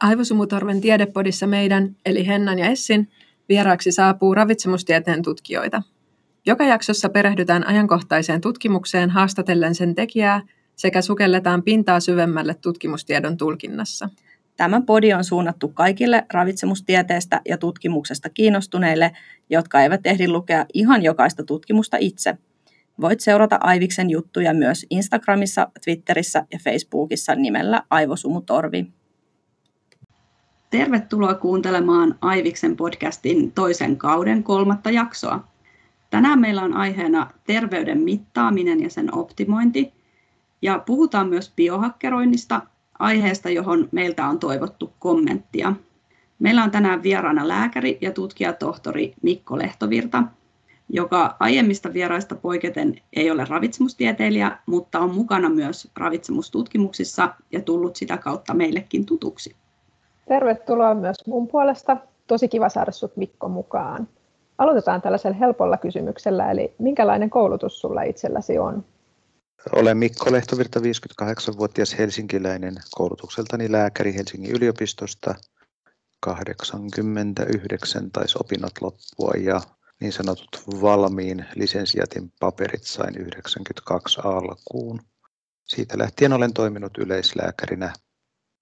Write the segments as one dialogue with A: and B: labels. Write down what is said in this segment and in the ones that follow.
A: Aivosumutorven tiedepodissa meidän, eli Hennan ja Essin, vieraaksi saapuu ravitsemustieteen tutkijoita. Joka jaksossa perehdytään ajankohtaiseen tutkimukseen haastatellen sen tekijää sekä sukelletaan pintaa syvemmälle tutkimustiedon tulkinnassa.
B: Tämä podi on suunnattu kaikille ravitsemustieteestä ja tutkimuksesta kiinnostuneille, jotka eivät ehdi lukea ihan jokaista tutkimusta itse. Voit seurata Aiviksen juttuja myös Instagramissa, Twitterissä ja Facebookissa nimellä Aivosumutorvi.
C: Tervetuloa kuuntelemaan Aiviksen podcastin toisen kauden kolmatta jaksoa. Tänään meillä on aiheena terveyden mittaaminen ja sen optimointi. Ja puhutaan myös biohakkeroinnista, aiheesta, johon meiltä on toivottu kommenttia. Meillä on tänään vieraana lääkäri ja tutkijatohtori Mikko Lehtovirta, joka aiemmista vieraista poiketen ei ole ravitsemustieteilijä, mutta on mukana myös ravitsemustutkimuksissa ja tullut sitä kautta meillekin tutuksi.
D: Tervetuloa myös mun puolesta. Tosi kiva saada sut Mikko mukaan. Aloitetaan tällaisella helpolla kysymyksellä, eli minkälainen koulutus sulla itselläsi on?
E: Olen Mikko Lehtovirta, 58-vuotias helsinkiläinen, koulutukseltani lääkäri Helsingin yliopistosta. 89 taisi opinnot loppua ja niin sanotut valmiin lisensiatin paperit sain 92 alkuun. Siitä lähtien olen toiminut yleislääkärinä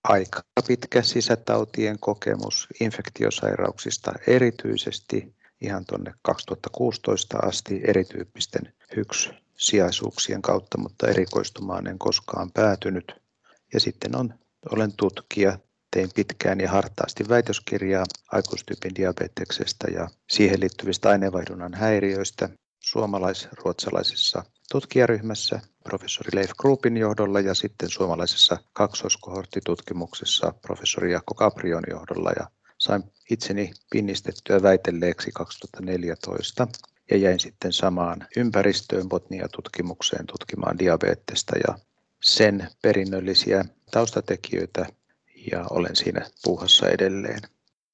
E: aika pitkä sisätautien kokemus infektiosairauksista erityisesti ihan tuonne 2016 asti erityyppisten hyks sijaisuuksien kautta, mutta erikoistumaan en koskaan päätynyt. Ja sitten on, olen tutkija, tein pitkään ja hartaasti väitöskirjaa aikuistyypin diabeteksestä ja siihen liittyvistä aineenvaihdunnan häiriöistä suomalais-ruotsalaisessa tutkijaryhmässä professori Leif Groupin johdolla ja sitten suomalaisessa kaksoiskohorttitutkimuksessa professori Jaakko Caprion johdolla ja sain itseni pinnistettyä väitelleeksi 2014 ja jäin sitten samaan ympäristöön Botnia-tutkimukseen tutkimaan diabetesta ja sen perinnöllisiä taustatekijöitä ja olen siinä puuhassa edelleen.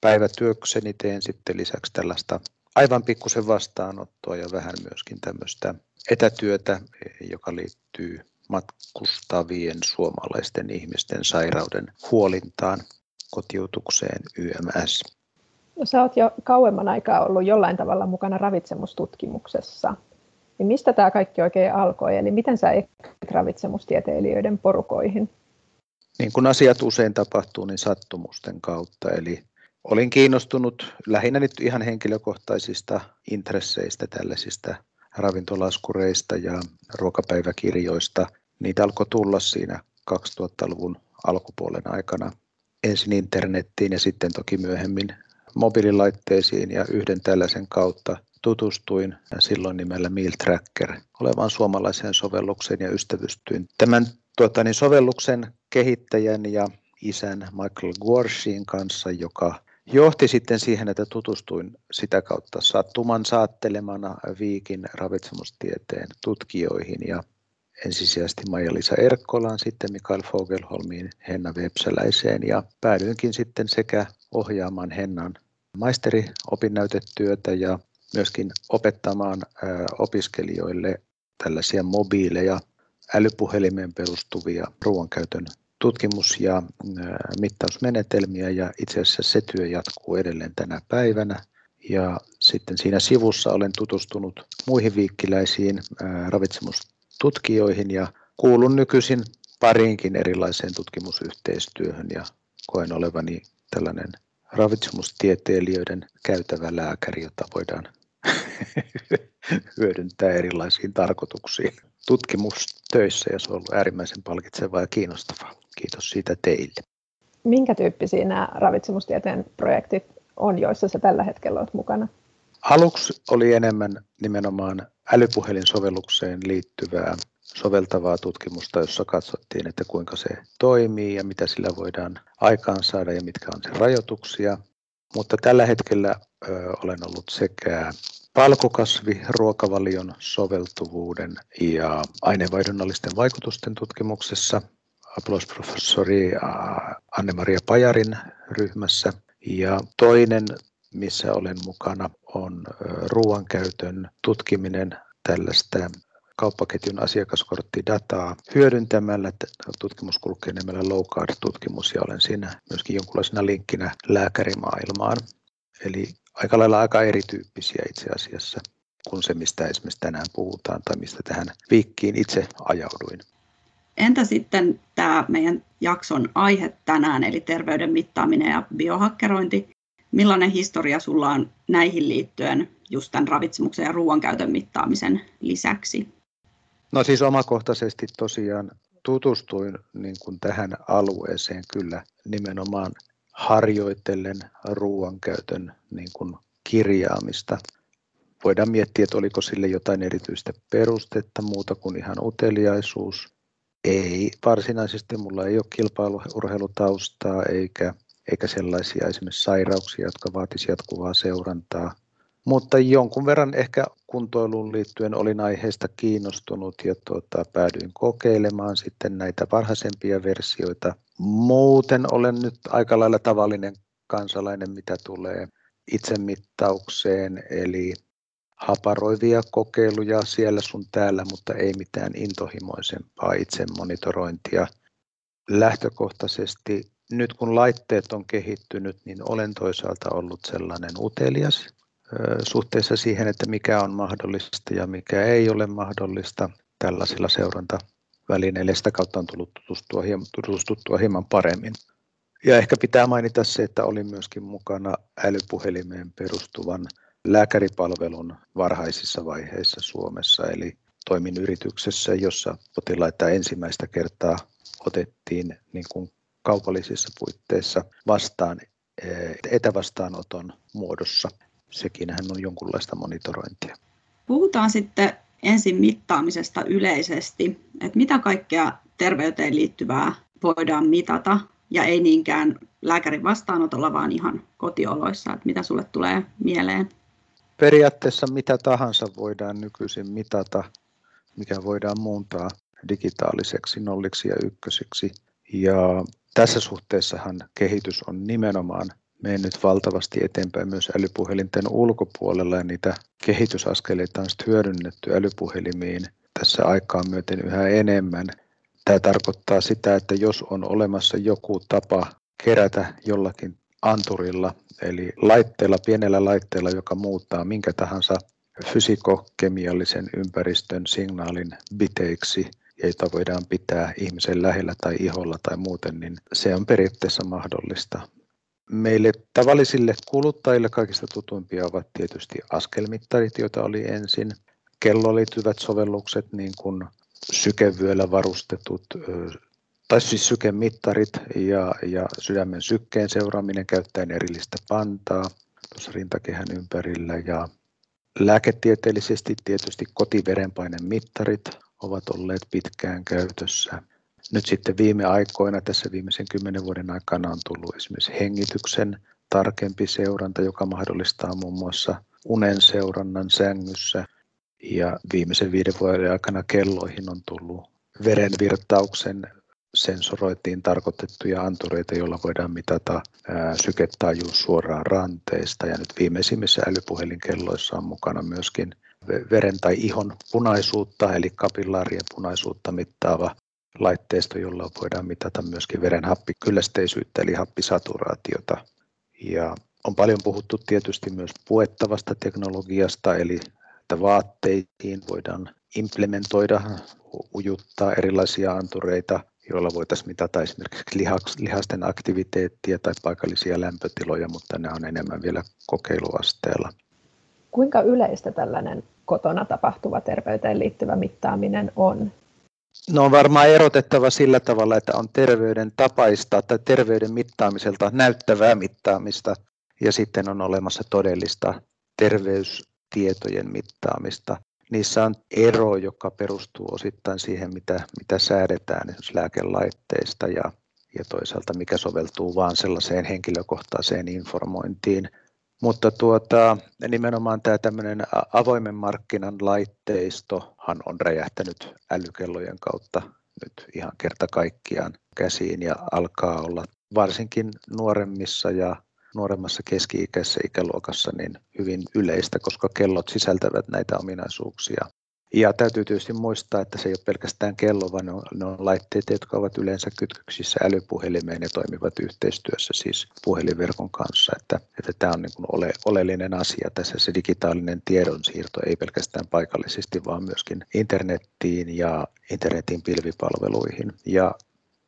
E: Päivätyökseni teen sitten lisäksi tällaista aivan pikkusen vastaanottoa ja vähän myöskin tämmöistä etätyötä, joka liittyy matkustavien suomalaisten ihmisten sairauden huolintaan, kotiutukseen YMS.
D: No, sä oot jo kauemman aikaa ollut jollain tavalla mukana ravitsemustutkimuksessa. Niin mistä tämä kaikki oikein alkoi? Eli miten sä ravitsemustieteilijöiden porukoihin?
E: Niin kuin asiat usein tapahtuu, niin sattumusten kautta. Eli olin kiinnostunut lähinnä nyt ihan henkilökohtaisista intresseistä, tällaisista ravintolaskureista ja ruokapäiväkirjoista. Niitä alkoi tulla siinä 2000-luvun alkupuolen aikana ensin internettiin ja sitten toki myöhemmin mobiililaitteisiin ja yhden tällaisen kautta tutustuin silloin nimellä Meal Tracker olevaan suomalaiseen sovellukseen ja ystävystyin tämän tuota, niin sovelluksen kehittäjän ja isän Michael Guarshin kanssa, joka johti sitten siihen, että tutustuin sitä kautta sattuman saattelemana Viikin ravitsemustieteen tutkijoihin ja ensisijaisesti Maija-Liisa Erkkolaan, sitten Mikael Fogelholmiin, Henna Vepsäläiseen ja päädyinkin sitten sekä ohjaamaan Hennan maisteriopinnäytetyötä ja myöskin opettamaan opiskelijoille tällaisia mobiileja älypuhelimeen perustuvia ruoankäytön tutkimus- ja mittausmenetelmiä ja itse asiassa se työ jatkuu edelleen tänä päivänä. Ja sitten siinä sivussa olen tutustunut muihin viikkiläisiin ravitsemustutkijoihin ja kuulun nykyisin pariinkin erilaiseen tutkimusyhteistyöhön ja koen olevani tällainen ravitsemustieteilijöiden käytävä lääkäri, jota voidaan hyödyntää erilaisiin tarkoituksiin tutkimustöissä ja se on ollut äärimmäisen palkitsevaa ja kiinnostavaa. Kiitos siitä teille.
D: Minkä tyyppisiä nämä ravitsemustieteen projektit on, joissa sä tällä hetkellä olet mukana?
E: Aluksi oli enemmän nimenomaan älypuhelinsovellukseen liittyvää soveltavaa tutkimusta, jossa katsottiin, että kuinka se toimii ja mitä sillä voidaan aikaan saada ja mitkä on sen rajoituksia. Mutta tällä hetkellä ö, olen ollut sekä palkokasviruokavalion soveltuvuuden ja aineenvaihdunnallisten vaikutusten tutkimuksessa apulaisprofessori Anne-Maria Pajarin ryhmässä. Ja toinen, missä olen mukana, on ruoankäytön tutkiminen tällaista kauppaketjun asiakaskorttidataa hyödyntämällä. Tutkimus kulkee nimellä Low Card-tutkimus ja olen siinä myöskin jonkunlaisena linkkinä lääkärimaailmaan. Eli aika lailla aika erityyppisiä itse asiassa kuin se, mistä esimerkiksi tänään puhutaan tai mistä tähän viikkiin itse ajauduin.
C: Entä sitten tämä meidän jakson aihe tänään, eli terveyden mittaaminen ja biohakkerointi? Millainen historia sulla on näihin liittyen just tämän ravitsemuksen ja ruoankäytön mittaamisen lisäksi?
E: No siis omakohtaisesti tosiaan tutustuin niin kuin tähän alueeseen kyllä nimenomaan harjoitellen ruoankäytön niin kuin kirjaamista. Voidaan miettiä, että oliko sille jotain erityistä perustetta muuta kuin ihan uteliaisuus. Ei, varsinaisesti mulla ei ole kilpailuurheilutaustaa eikä, eikä sellaisia esimerkiksi sairauksia, jotka vaatisivat jatkuvaa seurantaa. Mutta jonkun verran ehkä kuntoiluun liittyen olin aiheesta kiinnostunut ja tuota, päädyin kokeilemaan sitten näitä varhaisempia versioita. Muuten olen nyt aika lailla tavallinen kansalainen, mitä tulee itsemittaukseen, eli haparoivia kokeiluja siellä sun täällä, mutta ei mitään intohimoisempaa itsemonitorointia. Lähtökohtaisesti nyt kun laitteet on kehittynyt, niin olen toisaalta ollut sellainen utelias suhteessa siihen, että mikä on mahdollista ja mikä ei ole mahdollista tällaisilla seurantavälineillä. Sitä kautta on tullut tutustua hieman, tutustuttua hieman paremmin. Ja ehkä pitää mainita se, että olin myöskin mukana älypuhelimeen perustuvan lääkäripalvelun varhaisissa vaiheissa Suomessa, eli toimin yrityksessä, jossa potilaita ensimmäistä kertaa otettiin niin kuin kaupallisissa puitteissa vastaan etävastaanoton muodossa. Sekinhän on jonkunlaista monitorointia.
C: Puhutaan sitten ensin mittaamisesta yleisesti, että mitä kaikkea terveyteen liittyvää voidaan mitata ja ei niinkään lääkärin vastaanotolla, vaan ihan kotioloissa, että mitä sulle tulee mieleen?
E: Periaatteessa mitä tahansa voidaan nykyisin mitata, mikä voidaan muuntaa digitaaliseksi nolliksi ja ykköseksi. Ja tässä suhteessahan kehitys on nimenomaan mennyt valtavasti eteenpäin myös älypuhelinten ulkopuolella ja niitä kehitysaskeleita on sitten hyödynnetty älypuhelimiin tässä aikaan myöten yhä enemmän. Tämä tarkoittaa sitä, että jos on olemassa joku tapa kerätä jollakin anturilla, eli laitteella, pienellä laitteella, joka muuttaa minkä tahansa fysikokemiallisen ympäristön signaalin biteiksi, joita voidaan pitää ihmisen lähellä tai iholla tai muuten, niin se on periaatteessa mahdollista. Meille tavallisille kuluttajille kaikista tutuimpia ovat tietysti askelmittarit, joita oli ensin. Kelloon liittyvät sovellukset, niin kuin sykevyöllä varustetut tai siis sykemittarit ja, ja sydämen sykkeen seuraaminen käyttäen erillistä pantaa tuossa rintakehän ympärillä ja lääketieteellisesti tietysti kotiverenpainemittarit ovat olleet pitkään käytössä. Nyt sitten viime aikoina, tässä viimeisen kymmenen vuoden aikana on tullut esimerkiksi hengityksen tarkempi seuranta, joka mahdollistaa muun muassa unen seurannan sängyssä. Ja viimeisen viiden vuoden aikana kelloihin on tullut verenvirtauksen sensoroitiin tarkoitettuja antureita, joilla voidaan mitata syketaajuus suoraan ranteesta. Ja nyt viimeisimmissä älypuhelinkelloissa on mukana myöskin veren tai ihon punaisuutta, eli kapillaarien punaisuutta mittaava laitteisto, jolla voidaan mitata myöskin veren happikyllästeisyyttä, eli happisaturaatiota. Ja on paljon puhuttu tietysti myös puettavasta teknologiasta, eli että vaatteisiin voidaan implementoida, ujuttaa erilaisia antureita joilla voitaisiin mitata esimerkiksi lihasten aktiviteettia tai paikallisia lämpötiloja, mutta nämä on enemmän vielä kokeiluasteella.
D: Kuinka yleistä tällainen kotona tapahtuva terveyteen liittyvä mittaaminen on?
E: No on varmaan erotettava sillä tavalla, että on terveyden tapaista tai terveyden mittaamiselta näyttävää mittaamista ja sitten on olemassa todellista terveystietojen mittaamista niissä on ero, joka perustuu osittain siihen, mitä, mitä säädetään esimerkiksi lääkelaitteista ja, ja toisaalta mikä soveltuu vain sellaiseen henkilökohtaiseen informointiin. Mutta tuota, nimenomaan tämä tämmöinen avoimen markkinan laitteistohan on räjähtänyt älykellojen kautta nyt ihan kerta kaikkiaan käsiin ja alkaa olla varsinkin nuoremmissa ja nuoremmassa keski-ikäisessä ikäluokassa niin hyvin yleistä, koska kellot sisältävät näitä ominaisuuksia. Ja täytyy tietysti muistaa, että se ei ole pelkästään kello, vaan ne on, ne on laitteet, jotka ovat yleensä kytköksissä älypuhelimeen ja toimivat yhteistyössä siis puhelinverkon kanssa. Että, että tämä on niin kuin ole, oleellinen asia tässä se digitaalinen tiedonsiirto, ei pelkästään paikallisesti, vaan myöskin internettiin ja internetin pilvipalveluihin. Ja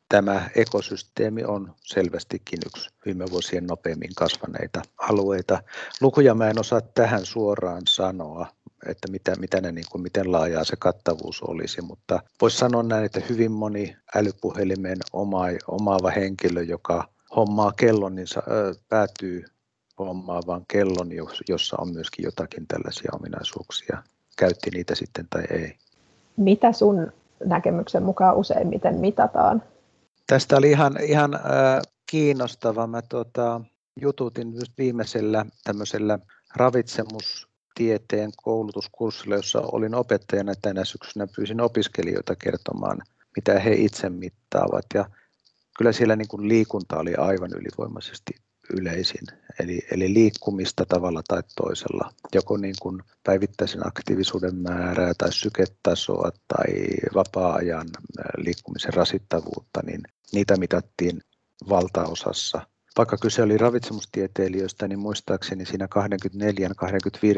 E: tämä ekosysteemi on selvästikin yksi viime vuosien nopeimmin kasvaneita alueita. Lukuja mä en osaa tähän suoraan sanoa, että mitä, mitä ne, niin kuin, miten laajaa se kattavuus olisi, mutta voisi sanoa näin, että hyvin moni älypuhelimen oma, omaava henkilö, joka hommaa kellon, niin sa, ö, päätyy hommaamaan kellon, jossa on myöskin jotakin tällaisia ominaisuuksia. Käytti niitä sitten tai ei.
D: Mitä sun näkemyksen mukaan useimmiten mitataan?
E: Tästä oli ihan, ihan äh, kiinnostava. Mä tuota, jututin just viimeisellä tämmöisellä ravitsemus tieteen koulutuskurssilla, jossa olin opettajana tänä syksynä, pyysin opiskelijoita kertomaan, mitä he itse mittaavat. Ja kyllä siellä niin kuin liikunta oli aivan ylivoimaisesti yleisin, eli, eli liikkumista tavalla tai toisella, joko niin kuin päivittäisen aktiivisuuden määrää tai syketasoa tai vapaa-ajan liikkumisen rasittavuutta, niin niitä mitattiin valtaosassa. Vaikka kyse oli ravitsemustieteilijöistä, niin muistaakseni siinä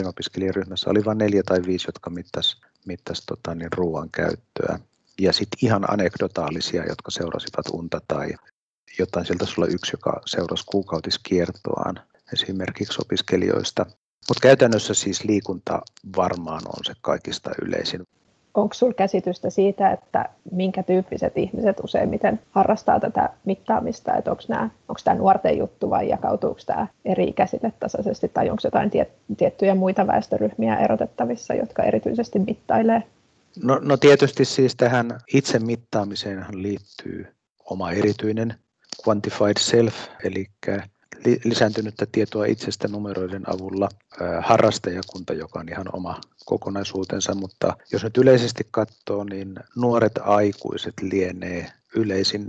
E: 24-25 opiskelijaryhmässä oli vain neljä tai viisi, jotka mittasivat mittas, tota, niin ruoan käyttöä. Ja sitten ihan anekdotaalisia, jotka seurasivat unta tai jotain sieltä sulla yksi, joka seurasi kuukautiskiertoaan esimerkiksi opiskelijoista. Mutta käytännössä siis liikunta varmaan on se kaikista yleisin
D: onko sinulla käsitystä siitä, että minkä tyyppiset ihmiset useimmiten harrastaa tätä mittaamista, että onko, nämä, onko tämä nuorten juttu vai jakautuuko tämä eri ikäisille tasaisesti, tai onko jotain tiet, tiettyjä muita väestöryhmiä erotettavissa, jotka erityisesti mittailee?
E: No, no tietysti siis tähän itse mittaamiseen liittyy oma erityinen quantified self, eli lisääntynyttä tietoa itsestä numeroiden avulla, harrastajakunta, joka on ihan oma kokonaisuutensa, mutta jos nyt yleisesti katsoo, niin nuoret aikuiset lienee yleisin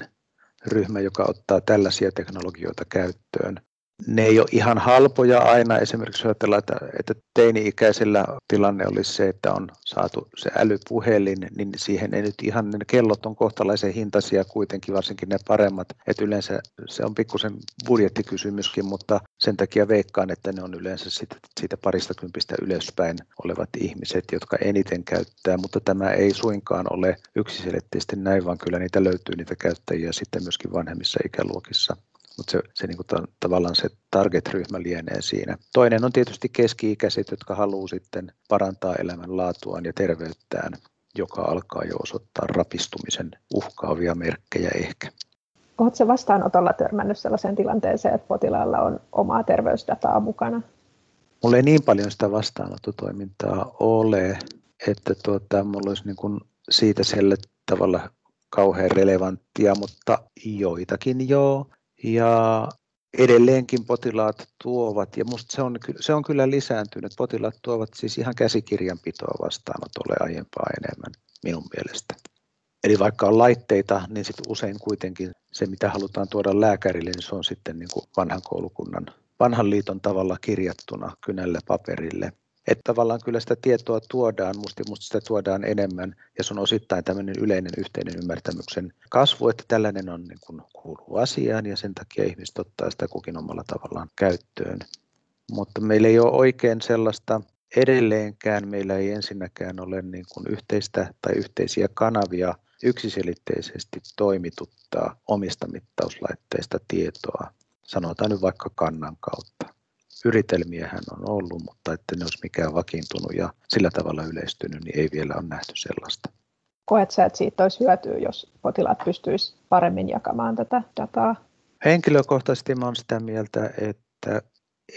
E: ryhmä, joka ottaa tällaisia teknologioita käyttöön ne ei ole ihan halpoja aina. Esimerkiksi ajatellaan, että, että teini-ikäisellä tilanne olisi se, että on saatu se älypuhelin, niin siihen ei nyt ihan, ne kellot on kohtalaisen hintaisia kuitenkin, varsinkin ne paremmat. Että yleensä se on pikkusen budjettikysymyskin, mutta sen takia veikkaan, että ne on yleensä siitä, siitä parista kympistä ylöspäin olevat ihmiset, jotka eniten käyttää, mutta tämä ei suinkaan ole yksiselitteisesti näin, vaan kyllä niitä löytyy niitä käyttäjiä sitten myöskin vanhemmissa ikäluokissa mutta se, se niin kuin tavallaan se target-ryhmä lienee siinä. Toinen on tietysti keski-ikäiset, jotka haluaa sitten parantaa elämänlaatuaan ja terveyttään, joka alkaa jo osoittaa rapistumisen uhkaavia merkkejä ehkä.
D: Oletko vastaanotolla törmännyt sellaiseen tilanteeseen, että potilaalla on omaa terveysdataa mukana?
E: Mulla ei niin paljon sitä vastaanottotoimintaa ole, että tuota, mulla olisi niin kuin siitä sillä tavalla kauhean relevanttia, mutta joitakin joo. Ja edelleenkin potilaat tuovat, ja minusta se on, se on kyllä lisääntynyt, potilaat tuovat siis ihan käsikirjanpitoa vastaanotolle aiempaa enemmän minun mielestä. Eli vaikka on laitteita, niin sit usein kuitenkin se, mitä halutaan tuoda lääkärille, niin se on sitten niin kuin vanhan koulukunnan, vanhan liiton tavalla kirjattuna kynälle paperille että tavallaan kyllä sitä tietoa tuodaan, musta, musta sitä tuodaan enemmän, ja se on osittain tämmöinen yleinen yhteinen ymmärtämyksen kasvu, että tällainen on niin kuin kuuluu asiaan, ja sen takia ihmiset ottaa sitä kukin omalla tavallaan käyttöön. Mutta meillä ei ole oikein sellaista, edelleenkään meillä ei ensinnäkään ole niin kuin yhteistä tai yhteisiä kanavia yksiselitteisesti toimituttaa omista mittauslaitteista tietoa, sanotaan nyt vaikka kannan kautta yritelmiähän on ollut, mutta että ne olisi mikään vakiintunut ja sillä tavalla yleistynyt, niin ei vielä ole nähty sellaista.
D: Koet sä, että siitä olisi hyötyä, jos potilaat pystyisivät paremmin jakamaan tätä dataa?
E: Henkilökohtaisesti olen sitä mieltä, että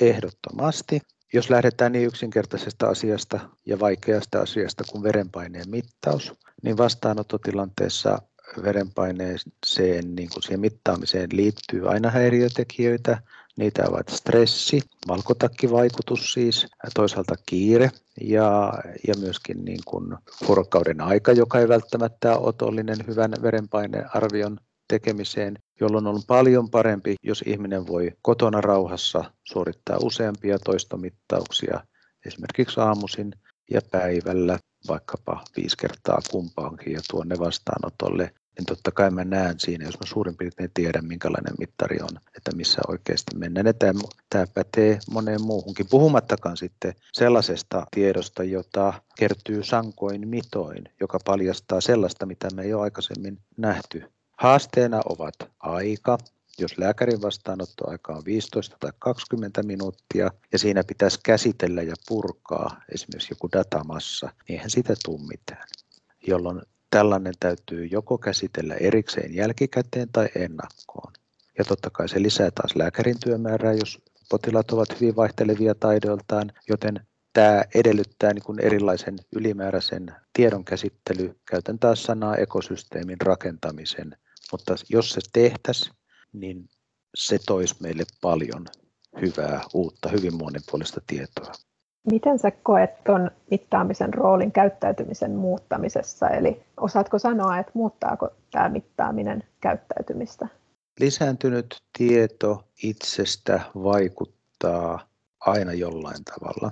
E: ehdottomasti. Jos lähdetään niin yksinkertaisesta asiasta ja vaikeasta asiasta kuin verenpaineen mittaus, niin vastaanottotilanteessa verenpaineeseen, niin kuin siihen mittaamiseen liittyy aina häiriötekijöitä, Niitä ovat stressi, valkotakkivaikutus siis, toisaalta kiire ja, ja myöskin niin kuin vuorokauden aika, joka ei välttämättä ole otollinen hyvän verenpainearvion tekemiseen, jolloin on paljon parempi, jos ihminen voi kotona rauhassa suorittaa useampia toistomittauksia, esimerkiksi aamuisin ja päivällä. vaikkapa viisi kertaa kumpaankin ja tuonne vastaanotolle, niin totta kai mä näen siinä, jos mä suurin piirtein tiedän, minkälainen mittari on, että missä oikeasti mennään. Ja tämä, tämä pätee moneen muuhunkin, puhumattakaan sitten sellaisesta tiedosta, jota kertyy sankoin mitoin, joka paljastaa sellaista, mitä me ei ole aikaisemmin nähty. Haasteena ovat aika, jos lääkärin vastaanottoaika on 15 tai 20 minuuttia ja siinä pitäisi käsitellä ja purkaa esimerkiksi joku datamassa, niin eihän sitä tule mitään. Jolloin tällainen täytyy joko käsitellä erikseen jälkikäteen tai ennakkoon. Ja totta kai se lisää taas lääkärin työmäärää, jos potilaat ovat hyvin vaihtelevia taidoiltaan, joten tämä edellyttää niin kuin erilaisen ylimääräisen tiedon käsittely, käytän taas sanaa ekosysteemin rakentamisen, mutta jos se tehtäisiin, niin se toisi meille paljon hyvää, uutta, hyvin monipuolista tietoa.
D: Miten sä koet tuon mittaamisen roolin käyttäytymisen muuttamisessa? Eli osaatko sanoa, että muuttaako tämä mittaaminen käyttäytymistä?
E: Lisääntynyt tieto itsestä vaikuttaa aina jollain tavalla.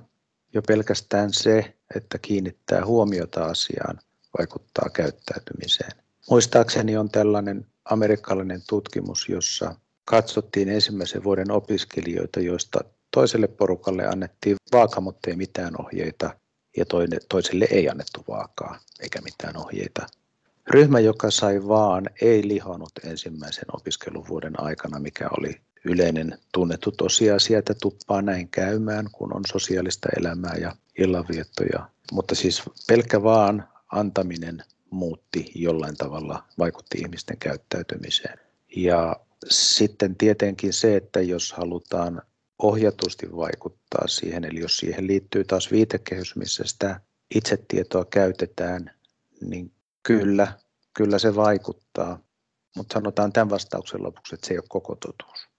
E: Jo pelkästään se, että kiinnittää huomiota asiaan, vaikuttaa käyttäytymiseen. Muistaakseni on tällainen amerikkalainen tutkimus, jossa katsottiin ensimmäisen vuoden opiskelijoita, joista toiselle porukalle annettiin vaaka, mutta ei mitään ohjeita, ja toiselle ei annettu vaakaa eikä mitään ohjeita. Ryhmä, joka sai vaan, ei lihonut ensimmäisen opiskeluvuoden aikana, mikä oli yleinen tunnettu tosiasia, että tuppaa näin käymään, kun on sosiaalista elämää ja illanviettoja. Mutta siis pelkkä vaan antaminen muutti jollain tavalla, vaikutti ihmisten käyttäytymiseen. Ja sitten tietenkin se, että jos halutaan ohjatusti vaikuttaa siihen, eli jos siihen liittyy taas viitekehys, missä sitä itsetietoa käytetään, niin kyllä, kyllä se vaikuttaa. Mutta sanotaan tämän vastauksen lopuksi, että se ei ole koko totuus.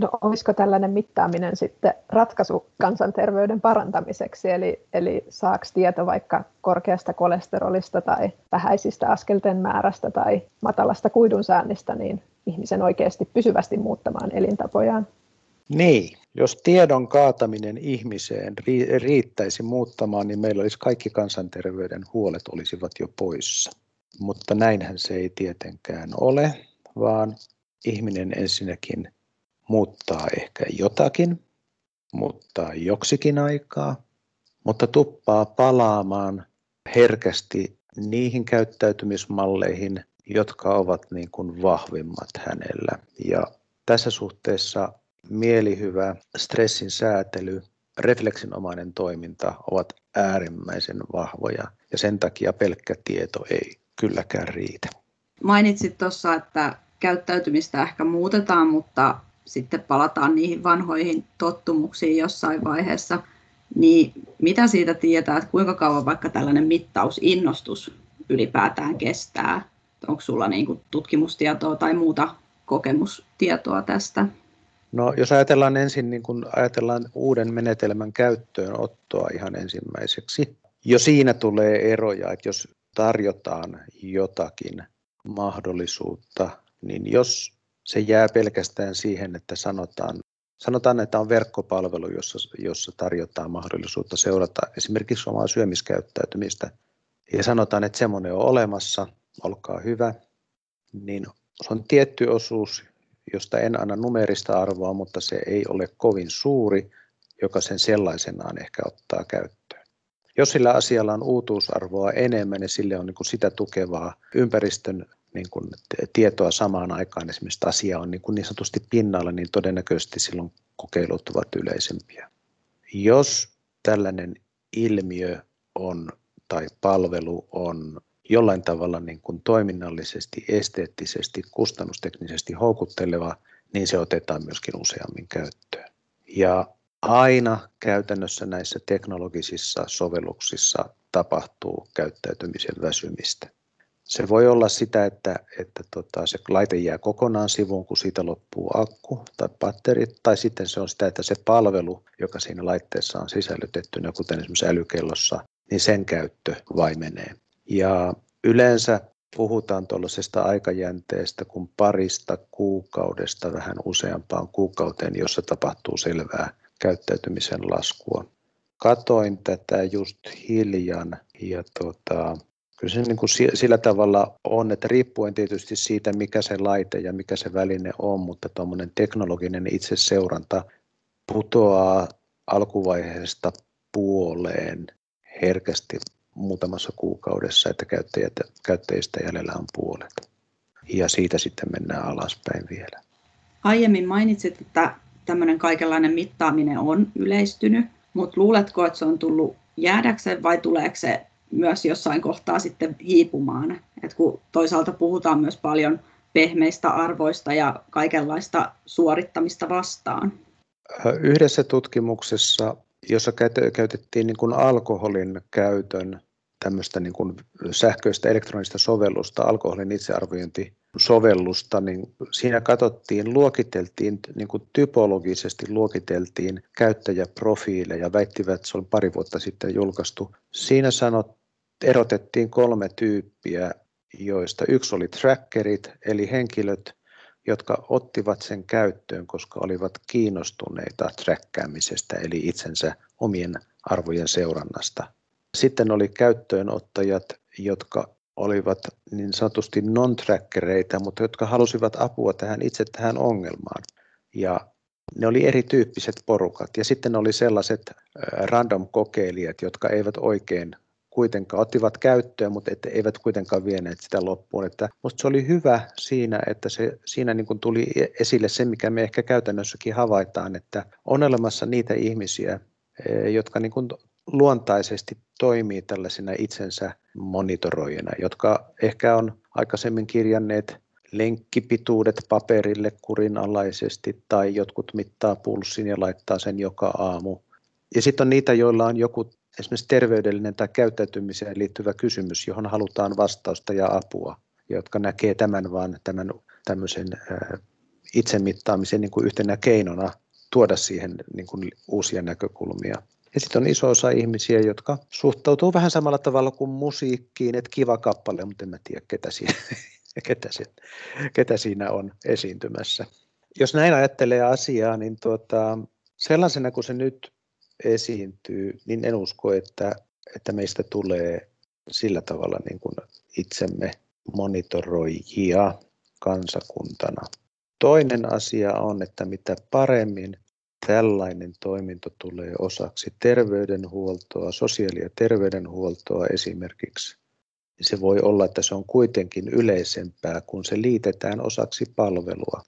D: No olisiko tällainen mittaaminen sitten ratkaisu kansanterveyden parantamiseksi, eli, eli saako tieto vaikka korkeasta kolesterolista tai vähäisistä askelten määrästä tai matalasta kuidunsäännistä, niin ihmisen oikeasti pysyvästi muuttamaan elintapojaan?
E: Niin, jos tiedon kaataminen ihmiseen riittäisi muuttamaan, niin meillä olisi kaikki kansanterveyden huolet olisivat jo poissa. Mutta näinhän se ei tietenkään ole, vaan ihminen ensinnäkin muuttaa ehkä jotakin, muuttaa joksikin aikaa, mutta tuppaa palaamaan herkästi niihin käyttäytymismalleihin, jotka ovat niin kuin vahvimmat hänellä. Ja tässä suhteessa mielihyvä, stressin säätely, refleksinomainen toiminta ovat äärimmäisen vahvoja ja sen takia pelkkä tieto ei kylläkään riitä.
C: Mainitsit tuossa, että käyttäytymistä ehkä muutetaan, mutta sitten palataan niihin vanhoihin tottumuksiin jossain vaiheessa. Niin mitä siitä tietää, että kuinka kauan vaikka tällainen mittausinnostus ylipäätään kestää? Onko sulla niin tutkimustietoa tai muuta kokemustietoa tästä?
E: No, jos ajatellaan ensin niin kun ajatellaan uuden menetelmän käyttöönottoa ihan ensimmäiseksi, jo siinä tulee eroja, että jos tarjotaan jotakin mahdollisuutta, niin jos se jää pelkästään siihen, että sanotaan, sanotaan että on verkkopalvelu, jossa, jossa tarjotaan mahdollisuutta seurata esimerkiksi omaa syömiskäyttäytymistä, ja sanotaan, että semmoinen on olemassa, olkaa hyvä, niin on tietty osuus, josta en anna numerista arvoa, mutta se ei ole kovin suuri, joka sen sellaisenaan ehkä ottaa käyttöön. Jos sillä asialla on uutuusarvoa enemmän ja sille on niin kuin sitä tukevaa ympäristön niin kuin tietoa samaan aikaan, esimerkiksi asia on niin, kuin niin sanotusti pinnalla, niin todennäköisesti silloin kokeilut ovat yleisempiä. Jos tällainen ilmiö on tai palvelu on jollain tavalla niin kuin toiminnallisesti, esteettisesti, kustannusteknisesti houkutteleva, niin se otetaan myöskin useammin käyttöön. Ja aina käytännössä näissä teknologisissa sovelluksissa tapahtuu käyttäytymisen väsymistä. Se voi olla sitä, että, että tota, se laite jää kokonaan sivuun, kun siitä loppuu akku tai patterit, tai sitten se on sitä, että se palvelu, joka siinä laitteessa on sisällytettynä, kuten esimerkiksi älykellossa, niin sen käyttö vaimenee. Ja yleensä puhutaan tuollaisesta aikajänteestä kuin parista kuukaudesta vähän useampaan kuukauteen, jossa tapahtuu selvää käyttäytymisen laskua. katoin tätä just hiljan ja tota, kyllä se niin kuin sillä tavalla on, että riippuen tietysti siitä, mikä se laite ja mikä se väline on, mutta tuommoinen teknologinen itseseuranta putoaa alkuvaiheesta puoleen herkästi muutamassa kuukaudessa, että käyttäjät, käyttäjistä jäljellä on puolet. Ja siitä sitten mennään alaspäin vielä.
C: Aiemmin mainitsit, että tämmöinen kaikenlainen mittaaminen on yleistynyt, mutta luuletko, että se on tullut jäädäkseen vai tuleeko se myös jossain kohtaa sitten hiipumaan? Et kun toisaalta puhutaan myös paljon pehmeistä arvoista ja kaikenlaista suorittamista vastaan.
E: Yhdessä tutkimuksessa, jossa käytettiin niin kuin alkoholin käytön tämmöistä niin kuin sähköistä elektronista sovellusta, alkoholin itsearviointisovellusta, niin siinä katsottiin, luokiteltiin, niin kuin typologisesti luokiteltiin käyttäjäprofiileja, väittivät, että se oli pari vuotta sitten julkaistu. Siinä sanot, erotettiin kolme tyyppiä, joista yksi oli trackerit, eli henkilöt, jotka ottivat sen käyttöön, koska olivat kiinnostuneita träkkäämisestä, eli itsensä omien arvojen seurannasta. Sitten oli käyttöönottajat, jotka olivat niin sanotusti non-trackereita, mutta jotka halusivat apua tähän itse tähän ongelmaan. Ja ne oli erityyppiset porukat. Ja sitten oli sellaiset random kokeilijat, jotka eivät oikein kuitenkaan ottivat käyttöön, mutta ette, eivät kuitenkaan vieneet sitä loppuun. Että musta se oli hyvä siinä, että se, siinä niin kuin tuli esille se, mikä me ehkä käytännössäkin havaitaan, että on olemassa niitä ihmisiä, e, jotka niin kuin luontaisesti toimii tällaisina itsensä monitoroijina, jotka ehkä on aikaisemmin kirjanneet lenkkipituudet paperille kurinalaisesti tai jotkut mittaa pulssin ja laittaa sen joka aamu. Ja sitten on niitä, joilla on joku esimerkiksi terveydellinen tai käyttäytymiseen liittyvä kysymys, johon halutaan vastausta ja apua, jotka näkee tämän vaan tämän tämmöisen itsemittaamisen niin kuin yhtenä keinona tuoda siihen niin kuin uusia näkökulmia. Ja sitten on iso osa ihmisiä, jotka suhtautuu vähän samalla tavalla kuin musiikkiin, että kiva kappale, mutta en mä tiedä, ketä siinä, ketä, se, ketä siinä on esiintymässä. Jos näin ajattelee asiaa, niin tuota, sellaisena kuin se nyt esiintyy, niin en usko, että, että meistä tulee sillä tavalla niin kuin itsemme monitoroijia kansakuntana. Toinen asia on, että mitä paremmin tällainen toiminto tulee osaksi terveydenhuoltoa, sosiaali- ja terveydenhuoltoa esimerkiksi, niin se voi olla, että se on kuitenkin yleisempää, kun se liitetään osaksi palvelua,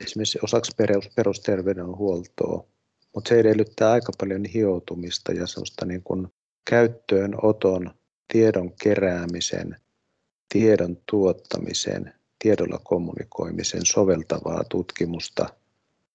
E: esimerkiksi osaksi perusterveydenhuoltoa mutta se edellyttää aika paljon hioutumista ja sellaista niin kuin käyttöönoton, tiedon keräämisen, tiedon tuottamisen, tiedolla kommunikoimisen soveltavaa tutkimusta,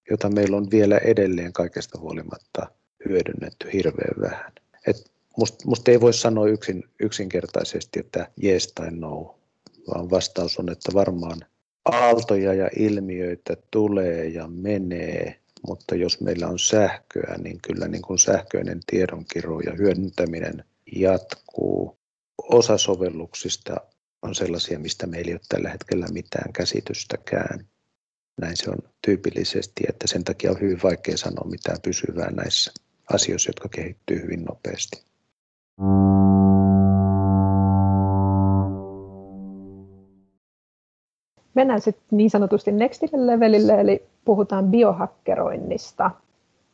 E: jota meillä on vielä edelleen kaikesta huolimatta hyödynnetty hirveän vähän. Et musta must ei voi sanoa yksin, yksinkertaisesti, että yes tai no, vaan vastaus on, että varmaan aaltoja ja ilmiöitä tulee ja menee mutta jos meillä on sähköä, niin kyllä niin kuin sähköinen tiedonkirjo ja hyödyntäminen jatkuu. Osa sovelluksista on sellaisia, mistä meillä ei ole tällä hetkellä mitään käsitystäkään. Näin se on tyypillisesti, että sen takia on hyvin vaikea sanoa mitään pysyvää näissä asioissa, jotka kehittyy hyvin nopeasti.
D: Mennään sitten niin sanotusti nextille levelille, eli puhutaan biohakkeroinnista.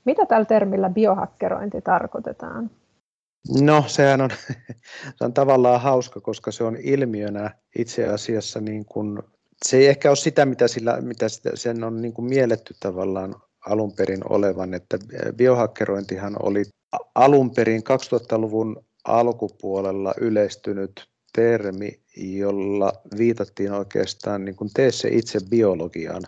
D: Mitä tällä termillä biohakkerointi tarkoitetaan?
E: No sehän on, se on tavallaan hauska, koska se on ilmiönä itse asiassa niin kuin, se ei ehkä ole sitä, mitä, sillä, mitä sen on niin kuin mielletty tavallaan alun perin olevan, että biohakkerointihan oli alun perin 2000-luvun alkupuolella yleistynyt termi, jolla viitattiin oikeastaan niin kuin tee se itse biologiaan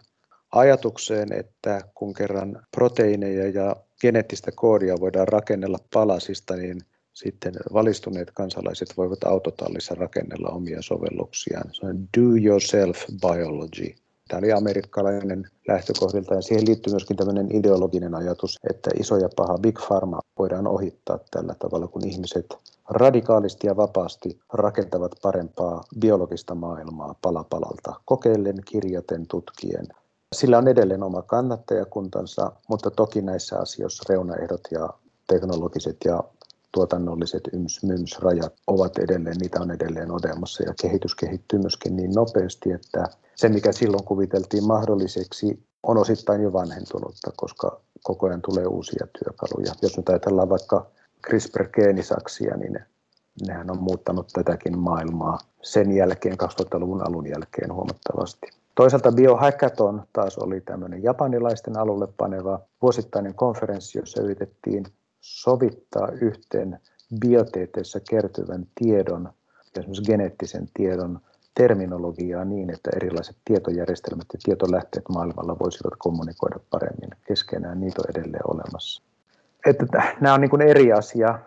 E: ajatukseen, että kun kerran proteiineja ja geneettistä koodia voidaan rakennella palasista, niin sitten valistuneet kansalaiset voivat autotallissa rakennella omia sovelluksiaan. Se on do yourself biology. Tämä oli amerikkalainen lähtökohdilta ja siihen liittyy myöskin tämmöinen ideologinen ajatus, että iso ja paha Big Pharma voidaan ohittaa tällä tavalla, kun ihmiset radikaalisti ja vapaasti rakentavat parempaa biologista maailmaa palapalalta, kokeillen, kirjaten, tutkien, sillä on edelleen oma kannattajakuntansa, mutta toki näissä asioissa reunaehdot ja teknologiset ja tuotannolliset yms-myms-rajat ovat edelleen, niitä on edelleen olemassa ja kehitys kehittyy myöskin niin nopeasti, että se mikä silloin kuviteltiin mahdolliseksi on osittain jo vanhentunutta, koska koko ajan tulee uusia työkaluja. Jos nyt ajatellaan vaikka CRISPR-geenisaksia, niin nehän on muuttanut tätäkin maailmaa sen jälkeen, 2000-luvun alun jälkeen huomattavasti. Toisaalta Biohackathon taas oli tämmöinen japanilaisten alulle paneva vuosittainen konferenssi, jossa yritettiin sovittaa yhteen biotieteessä kertyvän tiedon, esimerkiksi geneettisen tiedon terminologiaa niin, että erilaiset tietojärjestelmät ja tietolähteet maailmalla voisivat kommunikoida paremmin keskenään. Niitä on edelleen olemassa. Että nämä on niin kuin eri asia.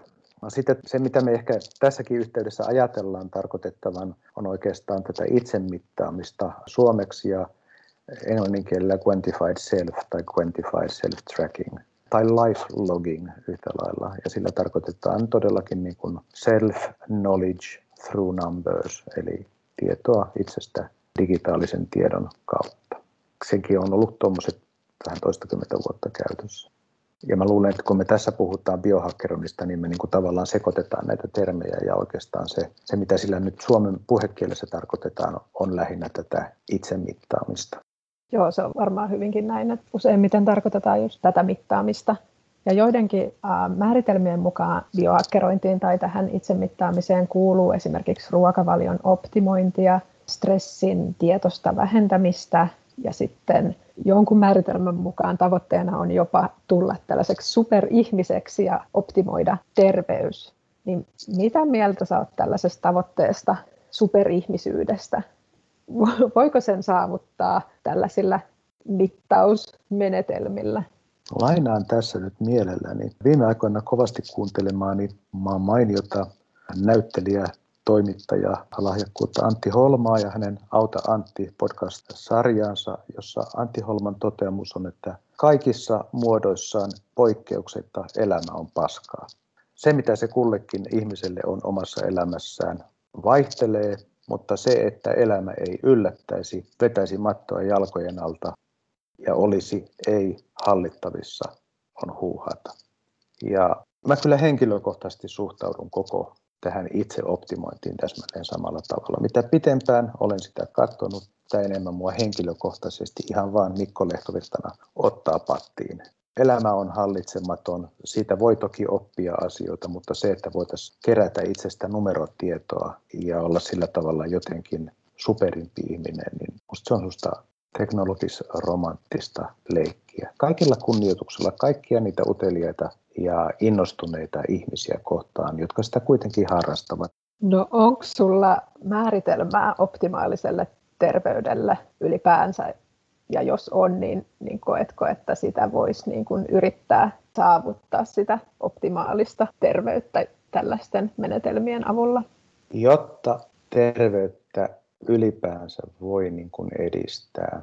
E: Sitten se, mitä me ehkä tässäkin yhteydessä ajatellaan tarkoitettavan, on oikeastaan tätä itsemittaamista suomeksi ja englanninkielellä quantified self tai quantified self-tracking tai life logging yhtä lailla. Ja sillä tarkoitetaan todellakin niin kuin self-knowledge through numbers, eli tietoa itsestä digitaalisen tiedon kautta. Senkin on ollut tuommoiset vähän toistakymmentä vuotta käytössä. Ja mä luulen, että kun me tässä puhutaan biohakkeroinnista, niin me niin kuin tavallaan sekoitetaan näitä termejä ja oikeastaan se, se, mitä sillä nyt suomen puhekielessä tarkoitetaan, on lähinnä tätä itsemittaamista.
D: Joo, se on varmaan hyvinkin näin, että useimmiten tarkoitetaan just tätä mittaamista. Ja joidenkin määritelmien mukaan biohakkerointiin tai tähän itsemittaamiseen kuuluu esimerkiksi ruokavalion optimointia, stressin tietosta vähentämistä ja sitten jonkun määritelmän mukaan tavoitteena on jopa tulla tällaiseksi superihmiseksi ja optimoida terveys. Niin mitä mieltä sä oot tällaisesta tavoitteesta, superihmisyydestä? Voiko sen saavuttaa tällaisilla mittausmenetelmillä?
E: Lainaan tässä nyt mielelläni viime aikoina kovasti kuuntelemaani maan mainiota näyttelijä toimittaja lahjakkuutta Antti Holmaa ja hänen Auta Antti podcast-sarjaansa, jossa Antti Holman toteamus on, että kaikissa muodoissaan poikkeuksetta elämä on paskaa. Se, mitä se kullekin ihmiselle on omassa elämässään, vaihtelee, mutta se, että elämä ei yllättäisi, vetäisi mattoa jalkojen alta ja olisi ei hallittavissa, on huuhata. Ja mä kyllä henkilökohtaisesti suhtaudun koko tähän itse optimointiin täsmälleen samalla tavalla. Mitä pitempään olen sitä katsonut, sitä enemmän mua henkilökohtaisesti ihan vaan Mikko Lehtovirtana ottaa pattiin. Elämä on hallitsematon, siitä voi toki oppia asioita, mutta se, että voitaisiin kerätä itsestä numerotietoa ja olla sillä tavalla jotenkin superimpi ihminen, niin musta se on susta teknologis-romanttista leikkiä. Kaikilla kunnioituksella kaikkia niitä uteliaita ja innostuneita ihmisiä kohtaan, jotka sitä kuitenkin harrastavat.
D: No onko sulla määritelmää optimaaliselle terveydelle ylipäänsä? Ja jos on, niin, niin koetko, että sitä voisi niin kuin yrittää saavuttaa sitä optimaalista terveyttä tällaisten menetelmien avulla?
E: Jotta terveyttä ylipäänsä voi niin kuin edistää,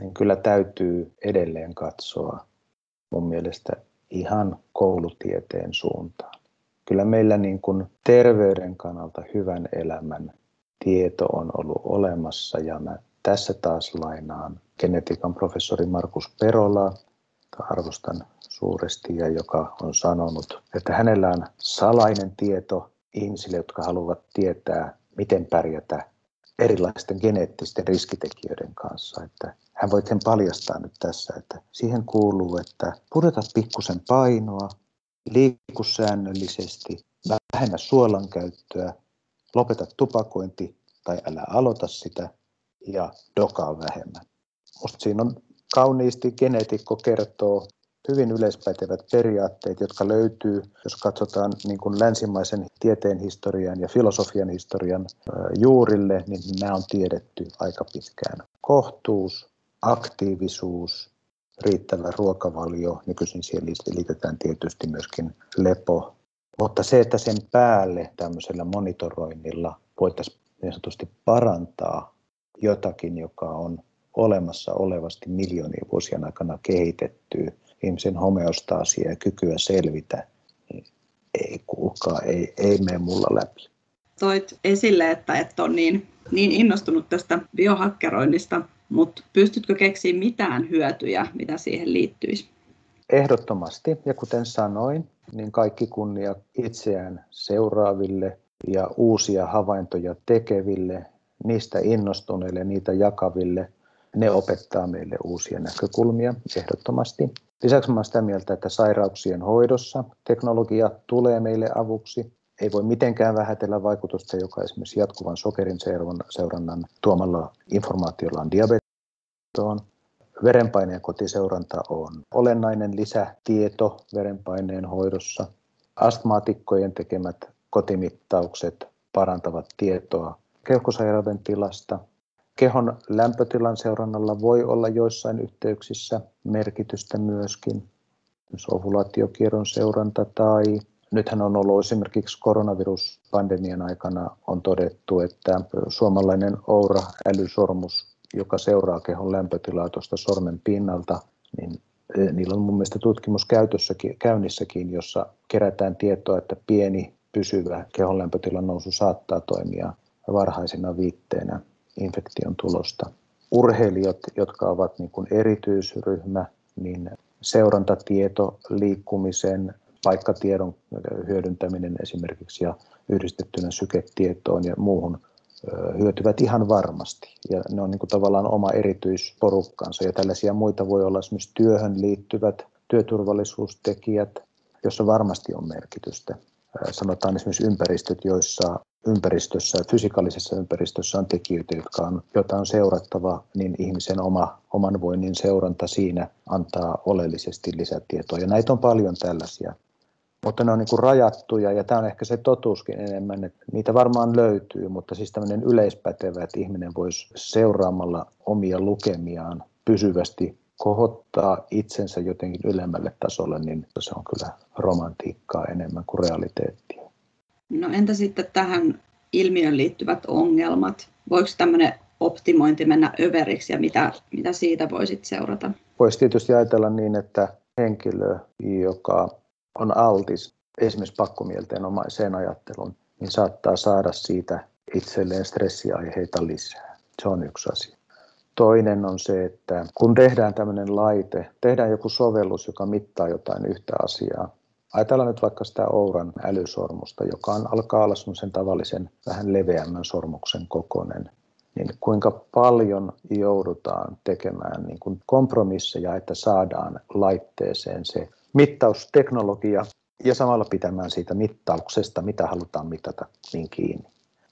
E: niin kyllä täytyy edelleen katsoa mun mielestä ihan koulutieteen suuntaan. Kyllä meillä niin kuin terveyden kannalta hyvän elämän tieto on ollut olemassa ja mä tässä taas lainaan genetiikan professori Markus Perola, jota arvostan suuresti ja joka on sanonut, että hänellä on salainen tieto ihmisille, jotka haluavat tietää, miten pärjätä erilaisten geneettisten riskitekijöiden kanssa. Että hän voi sen paljastaa nyt tässä, että siihen kuuluu, että pudota pikkusen painoa, liiku säännöllisesti, vähennä suolan käyttöä, lopeta tupakointi tai älä aloita sitä ja dokaa vähemmän. Musta siinä on kauniisti geneetikko kertoo hyvin yleispätevät periaatteet, jotka löytyy, jos katsotaan niin kuin länsimaisen tieteen historian ja filosofian historian juurille, niin nämä on tiedetty aika pitkään. Kohtuus, aktiivisuus, riittävä ruokavalio, nykyisin siihen liitetään tietysti myöskin lepo, mutta se, että sen päälle tämmöisellä monitoroinnilla voitaisiin niin sanotusti parantaa jotakin, joka on olemassa olevasti miljoonien vuosien aikana kehitetty, ihmisen homeostaasia ja kykyä selvitä, niin ei kuulkaa, ei, ei mene mulla läpi.
C: Toit esille, että et ole niin, niin innostunut tästä biohakkeroinnista, mutta pystytkö keksiä mitään hyötyjä, mitä siihen liittyisi?
E: Ehdottomasti, ja kuten sanoin, niin kaikki kunnia itseään seuraaville ja uusia havaintoja tekeville, niistä innostuneille, niitä jakaville. Ne opettaa meille uusia näkökulmia ehdottomasti. Lisäksi olen sitä mieltä, että sairauksien hoidossa teknologia tulee meille avuksi. Ei voi mitenkään vähätellä vaikutusta, joka esimerkiksi jatkuvan sokerin seurannan tuomalla informaatiolla on diabetoon. Verenpaineen kotiseuranta on olennainen lisätieto verenpaineen hoidossa. Astmaatikkojen tekemät kotimittaukset parantavat tietoa keuhkosairauden tilasta. Kehon lämpötilan seurannalla voi olla joissain yhteyksissä merkitystä myöskin, myös ovulaatiokierron seuranta tai nythän on ollut esimerkiksi koronaviruspandemian aikana on todettu, että suomalainen Oura-älysormus, joka seuraa kehon lämpötilaa tuosta sormen pinnalta, niin niillä on mun mielestä tutkimus käynnissäkin, jossa kerätään tietoa, että pieni pysyvä kehon lämpötilan nousu saattaa toimia varhaisena viitteenä infektion tulosta. Urheilijat, jotka ovat niin kuin erityisryhmä, niin seurantatieto, liikkumisen, paikkatiedon hyödyntäminen esimerkiksi ja yhdistettynä syketietoon ja muuhun hyötyvät ihan varmasti. Ja ne on niin kuin tavallaan oma erityisporukkansa ja tällaisia muita voi olla esimerkiksi työhön liittyvät työturvallisuustekijät, jossa varmasti on merkitystä. Sanotaan esimerkiksi ympäristöt, joissa ympäristössä, fysikaalisessa ympäristössä on tekijöitä, jotka on, joita on seurattava, niin ihmisen oma, oman voinnin seuranta siinä antaa oleellisesti lisätietoa. Ja näitä on paljon tällaisia. Mutta ne on niin kuin rajattuja ja tämä on ehkä se totuuskin enemmän, että niitä varmaan löytyy, mutta siis tämmöinen yleispätevä, että ihminen voisi seuraamalla omia lukemiaan pysyvästi kohottaa itsensä jotenkin ylemmälle tasolle, niin se on kyllä romantiikkaa enemmän kuin realiteettia.
C: No entä sitten tähän ilmiön liittyvät ongelmat? Voiko tämmöinen optimointi mennä överiksi ja mitä, mitä siitä voisit seurata?
E: Voisi tietysti ajatella niin, että henkilö, joka on altis esimerkiksi pakkomielteenomaiseen ajatteluun, niin saattaa saada siitä itselleen stressiaiheita lisää. Se on yksi asia. Toinen on se, että kun tehdään tämmöinen laite, tehdään joku sovellus, joka mittaa jotain yhtä asiaa, Ajatellaan nyt vaikka sitä Ouran älysormusta, joka on, alkaa olla sen tavallisen vähän leveämmän sormuksen kokoinen, niin kuinka paljon joudutaan tekemään niin kuin kompromisseja, että saadaan laitteeseen se mittausteknologia ja samalla pitämään siitä mittauksesta, mitä halutaan mitata, niin kiinni.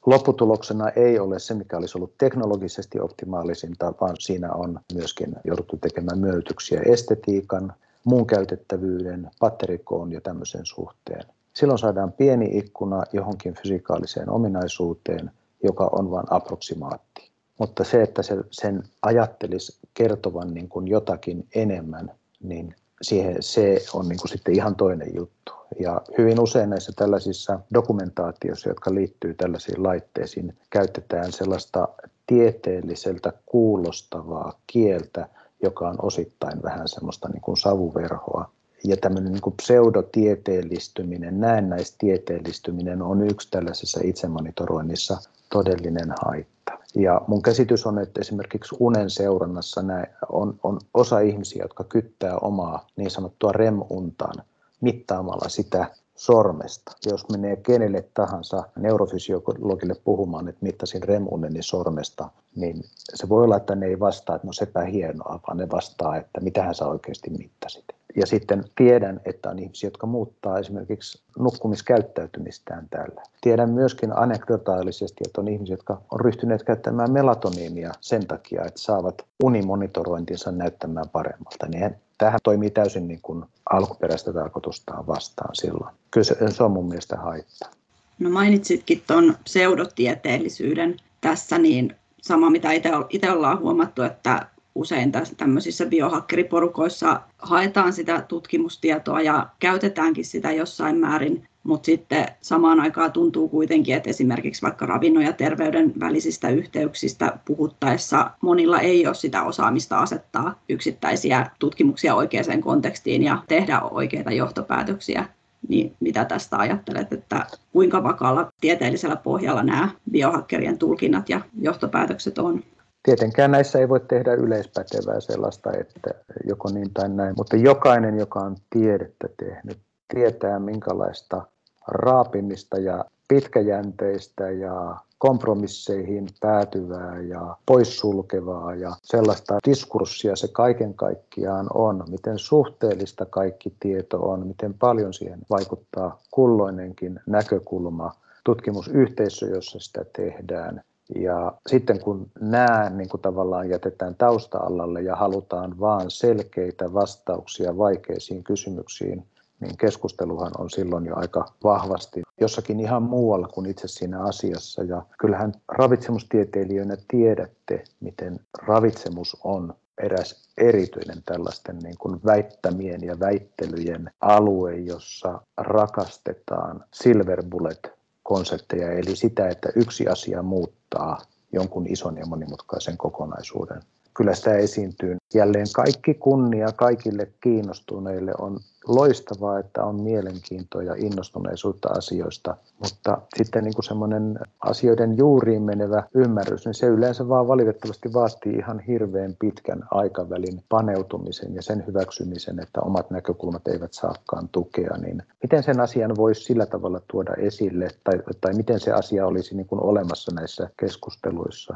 E: Lopputuloksena ei ole se, mikä olisi ollut teknologisesti optimaalisinta, vaan siinä on myöskin jouduttu tekemään myönnytyksiä estetiikan, muun käytettävyyden, patterikoon ja tämmöisen suhteen. Silloin saadaan pieni ikkuna johonkin fysikaaliseen ominaisuuteen, joka on vain approksimaatti. Mutta se, että se, sen ajattelisi kertovan niin kuin jotakin enemmän, niin siihen, se on niin kuin sitten ihan toinen juttu. Ja hyvin usein näissä tällaisissa dokumentaatioissa, jotka liittyy tällaisiin laitteisiin, käytetään sellaista tieteelliseltä kuulostavaa kieltä, joka on osittain vähän semmoista niin kuin savuverhoa. Ja tämmöinen niin kuin pseudotieteellistyminen, näennäistieteellistyminen on yksi tällaisessa itsemonitoroinnissa todellinen haitta. Ja mun käsitys on, että esimerkiksi unen seurannassa on, on osa ihmisiä, jotka kyttää omaa niin sanottua REM-untaan mittaamalla sitä sormesta. Jos menee kenelle tahansa neurofysiologille puhumaan, että mittasin remuneni sormesta, niin se voi olla, että ne ei vastaa, että no sepä hienoa, vaan ne vastaa, että mitähän sä oikeasti mittasit. Ja sitten tiedän, että on ihmisiä, jotka muuttaa esimerkiksi nukkumiskäyttäytymistään tällä. Tiedän myöskin anekdotaalisesti, että on ihmisiä, jotka on ryhtyneet käyttämään melatoniinia sen takia, että saavat unimonitorointinsa näyttämään paremmalta. Niin tämähän toimii täysin niin kuin alkuperäistä tarkoitustaan vastaan silloin. Kyllä se, se on mun mielestä haittaa.
C: No mainitsitkin tuon pseudotieteellisyyden tässä, niin sama mitä itse ollaan huomattu, että usein tämmöisissä biohakkeriporukoissa haetaan sitä tutkimustietoa ja käytetäänkin sitä jossain määrin, mutta sitten samaan aikaan tuntuu kuitenkin, että esimerkiksi vaikka ravinnon ja terveyden välisistä yhteyksistä puhuttaessa monilla ei ole sitä osaamista asettaa yksittäisiä tutkimuksia oikeaan kontekstiin ja tehdä oikeita johtopäätöksiä. Niin mitä tästä ajattelet, että kuinka vakaalla tieteellisellä pohjalla nämä biohakkerien tulkinnat ja johtopäätökset on?
E: Tietenkään näissä ei voi tehdä yleispätevää sellaista, että joko niin tai näin, mutta jokainen, joka on tiedettä tehnyt, tietää, minkälaista raapimista ja pitkäjänteistä ja kompromisseihin päätyvää ja poissulkevaa ja sellaista diskurssia se kaiken kaikkiaan on, miten suhteellista kaikki tieto on, miten paljon siihen vaikuttaa kulloinenkin näkökulma, tutkimusyhteisö, jossa sitä tehdään. Ja sitten kun nämä niin kuin tavallaan jätetään tausta-allalle ja halutaan vaan selkeitä vastauksia vaikeisiin kysymyksiin, niin keskusteluhan on silloin jo aika vahvasti jossakin ihan muualla kuin itse siinä asiassa. Ja kyllähän ravitsemustieteilijöinä tiedätte, miten ravitsemus on eräs erityinen tällaisten niin kuin väittämien ja väittelyjen alue, jossa rakastetaan silver bullet konsepteja, eli sitä, että yksi asia muuttaa jonkun ison ja monimutkaisen kokonaisuuden kyllä sitä esiintyy. Jälleen kaikki kunnia kaikille kiinnostuneille on loistavaa, että on mielenkiintoa ja innostuneisuutta asioista, mutta sitten niin kuin semmoinen asioiden juuriin menevä ymmärrys, niin se yleensä vaan valitettavasti vaatii ihan hirveän pitkän aikavälin paneutumisen ja sen hyväksymisen, että omat näkökulmat eivät saakaan tukea, niin miten sen asian voisi sillä tavalla tuoda esille tai, tai miten se asia olisi niin kuin olemassa näissä keskusteluissa?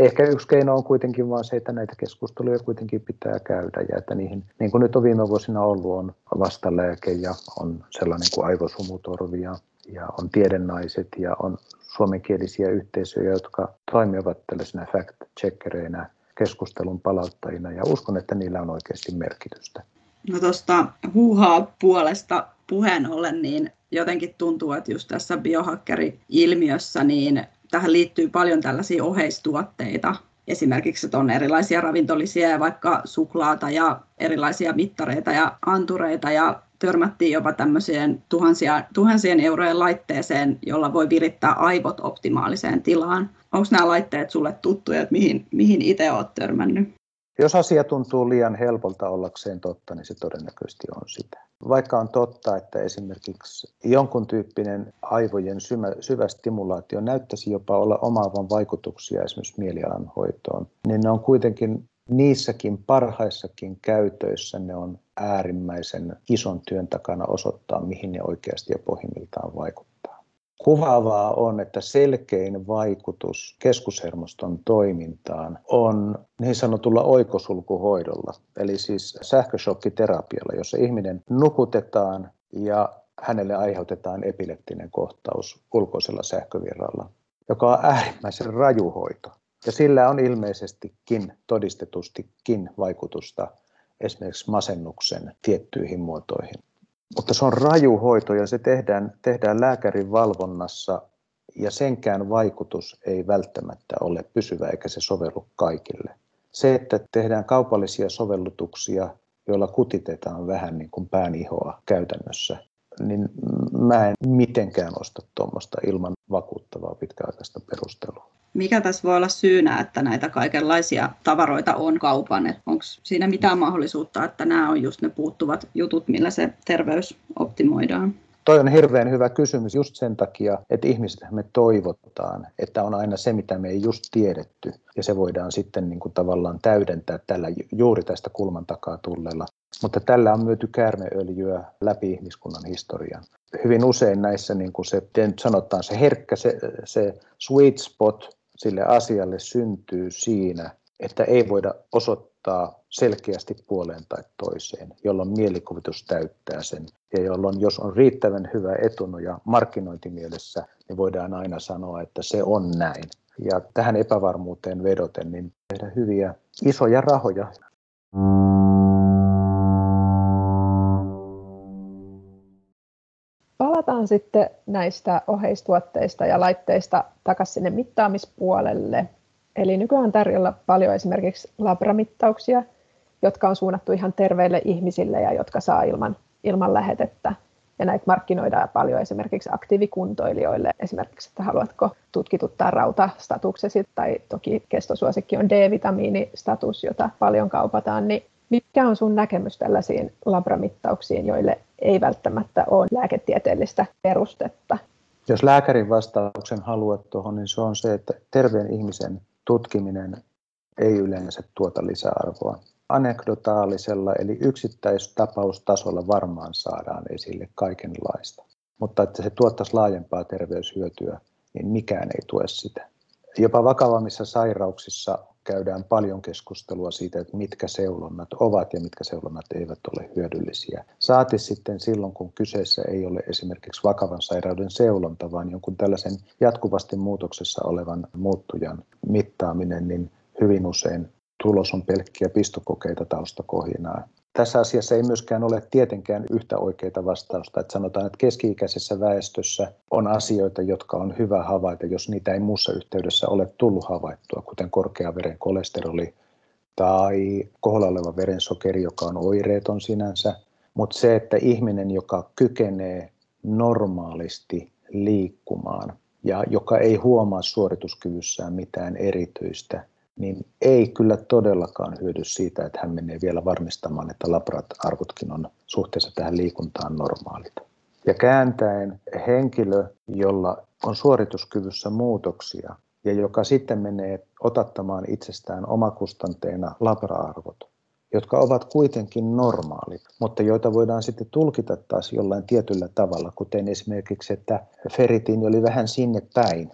E: Ehkä yksi keino on kuitenkin vaan se, että näitä keskusteluja kuitenkin pitää käydä ja että niihin, niin kuin nyt on viime vuosina ollut, on vastalääke ja on sellainen kuin aivosumutorvi ja, ja on tiedennaiset ja on suomenkielisiä yhteisöjä, jotka toimivat tällaisina fact-checkereinä, keskustelun palauttajina ja uskon, että niillä on oikeasti merkitystä.
C: No tuosta huuhaa puolesta puheen ollen, niin jotenkin tuntuu, että just tässä biohakkeri-ilmiössä, niin tähän liittyy paljon tällaisia oheistuotteita, esimerkiksi että on erilaisia ravintolisia ja vaikka suklaata ja erilaisia mittareita ja antureita ja törmättiin jopa tämmöiseen tuhansia, tuhansien eurojen laitteeseen, jolla voi virittää aivot optimaaliseen tilaan. Onko nämä laitteet sulle tuttuja, että mihin, mihin itse olet törmännyt?
E: Jos asia tuntuu liian helpolta ollakseen totta, niin se todennäköisesti on sitä. Vaikka on totta, että esimerkiksi jonkun tyyppinen aivojen syvä, stimulaatio näyttäisi jopa olla omaavan vaikutuksia esimerkiksi mielialan hoitoon, niin ne on kuitenkin niissäkin parhaissakin käytöissä ne on äärimmäisen ison työn takana osoittaa, mihin ne oikeasti ja pohjimmiltaan vaikuttavat. Kuvaavaa on, että selkein vaikutus keskushermoston toimintaan on niin sanotulla oikosulkuhoidolla, eli siis sähköshokkiterapialla, jossa ihminen nukutetaan ja hänelle aiheutetaan epileptinen kohtaus ulkoisella sähkövirralla, joka on äärimmäisen rajuhoito. Ja sillä on ilmeisestikin, todistetustikin vaikutusta esimerkiksi masennuksen tiettyihin muotoihin. Mutta se on raju hoito ja se tehdään, tehdään lääkärin valvonnassa ja senkään vaikutus ei välttämättä ole pysyvä eikä se sovellu kaikille. Se, että tehdään kaupallisia sovellutuksia, joilla kutitetaan vähän niin kuin päänihoa käytännössä, niin mä en mitenkään osta tuommoista ilman vakuuttavaa pitkäaikaista perustelua
C: mikä tässä voi olla syynä, että näitä kaikenlaisia tavaroita on kaupan? Onko siinä mitään mahdollisuutta, että nämä on just ne puuttuvat jutut, millä se terveys optimoidaan?
E: Toi on hirveän hyvä kysymys just sen takia, että ihmiset me toivotaan, että on aina se, mitä me ei just tiedetty. Ja se voidaan sitten niin kuin tavallaan täydentää tällä juuri tästä kulman takaa tulleella. Mutta tällä on myyty käärmeöljyä läpi ihmiskunnan historian. Hyvin usein näissä niin kuin se, sanotaan, se herkkä, se, se sweet spot sille asialle syntyy siinä, että ei voida osoittaa selkeästi puoleen tai toiseen, jolloin mielikuvitus täyttää sen. Ja jolloin, jos on riittävän hyvä etunoja markkinointimielessä, niin voidaan aina sanoa, että se on näin. Ja tähän epävarmuuteen vedoten, niin tehdä hyviä isoja rahoja.
D: Palataan sitten näistä oheistuotteista ja laitteista takaisin sinne mittaamispuolelle. Eli nykyään on tarjolla paljon esimerkiksi labramittauksia, jotka on suunnattu ihan terveille ihmisille ja jotka saa ilman, ilman lähetettä. Ja näitä markkinoidaan paljon esimerkiksi aktiivikuntoilijoille, esimerkiksi, että haluatko tutkituttaa rautastatuksesi, tai toki kestosuosikki on D-vitamiinistatus, jota paljon kaupataan, niin mikä on sun näkemys tällaisiin labramittauksiin, joille ei välttämättä ole lääketieteellistä perustetta?
E: Jos lääkärin vastauksen haluat tuohon, niin se on se, että terveen ihmisen tutkiminen ei yleensä tuota lisäarvoa. anekdotaalisella eli yksittäistapaustasolla varmaan saadaan esille kaikenlaista. Mutta että se tuottaisi laajempaa terveyshyötyä, niin mikään ei tue sitä. Jopa vakavammissa sairauksissa käydään paljon keskustelua siitä, että mitkä seulonnat ovat ja mitkä seulonnat eivät ole hyödyllisiä. Saati sitten silloin, kun kyseessä ei ole esimerkiksi vakavan sairauden seulonta, vaan jonkun tällaisen jatkuvasti muutoksessa olevan muuttujan mittaaminen, niin hyvin usein tulos on pelkkiä pistokokeita taustakohinaa. Tässä asiassa ei myöskään ole tietenkään yhtä oikeita vastausta. Että sanotaan, että keski-ikäisessä väestössä on asioita, jotka on hyvä havaita, jos niitä ei muussa yhteydessä ole tullut havaittua, kuten korkea veren kolesteroli tai koholla oleva verensokeri, joka on oireeton sinänsä. Mutta se, että ihminen, joka kykenee normaalisti liikkumaan ja joka ei huomaa suorituskyvyssään mitään erityistä, niin ei kyllä todellakaan hyödy siitä, että hän menee vielä varmistamaan, että labrat-arvotkin on suhteessa tähän liikuntaan normaalit. Ja kääntäen henkilö, jolla on suorituskyvyssä muutoksia ja joka sitten menee otattamaan itsestään omakustanteena labra-arvot, jotka ovat kuitenkin normaalit, mutta joita voidaan sitten tulkita taas jollain tietyllä tavalla, kuten esimerkiksi, että ferritiin oli vähän sinne päin,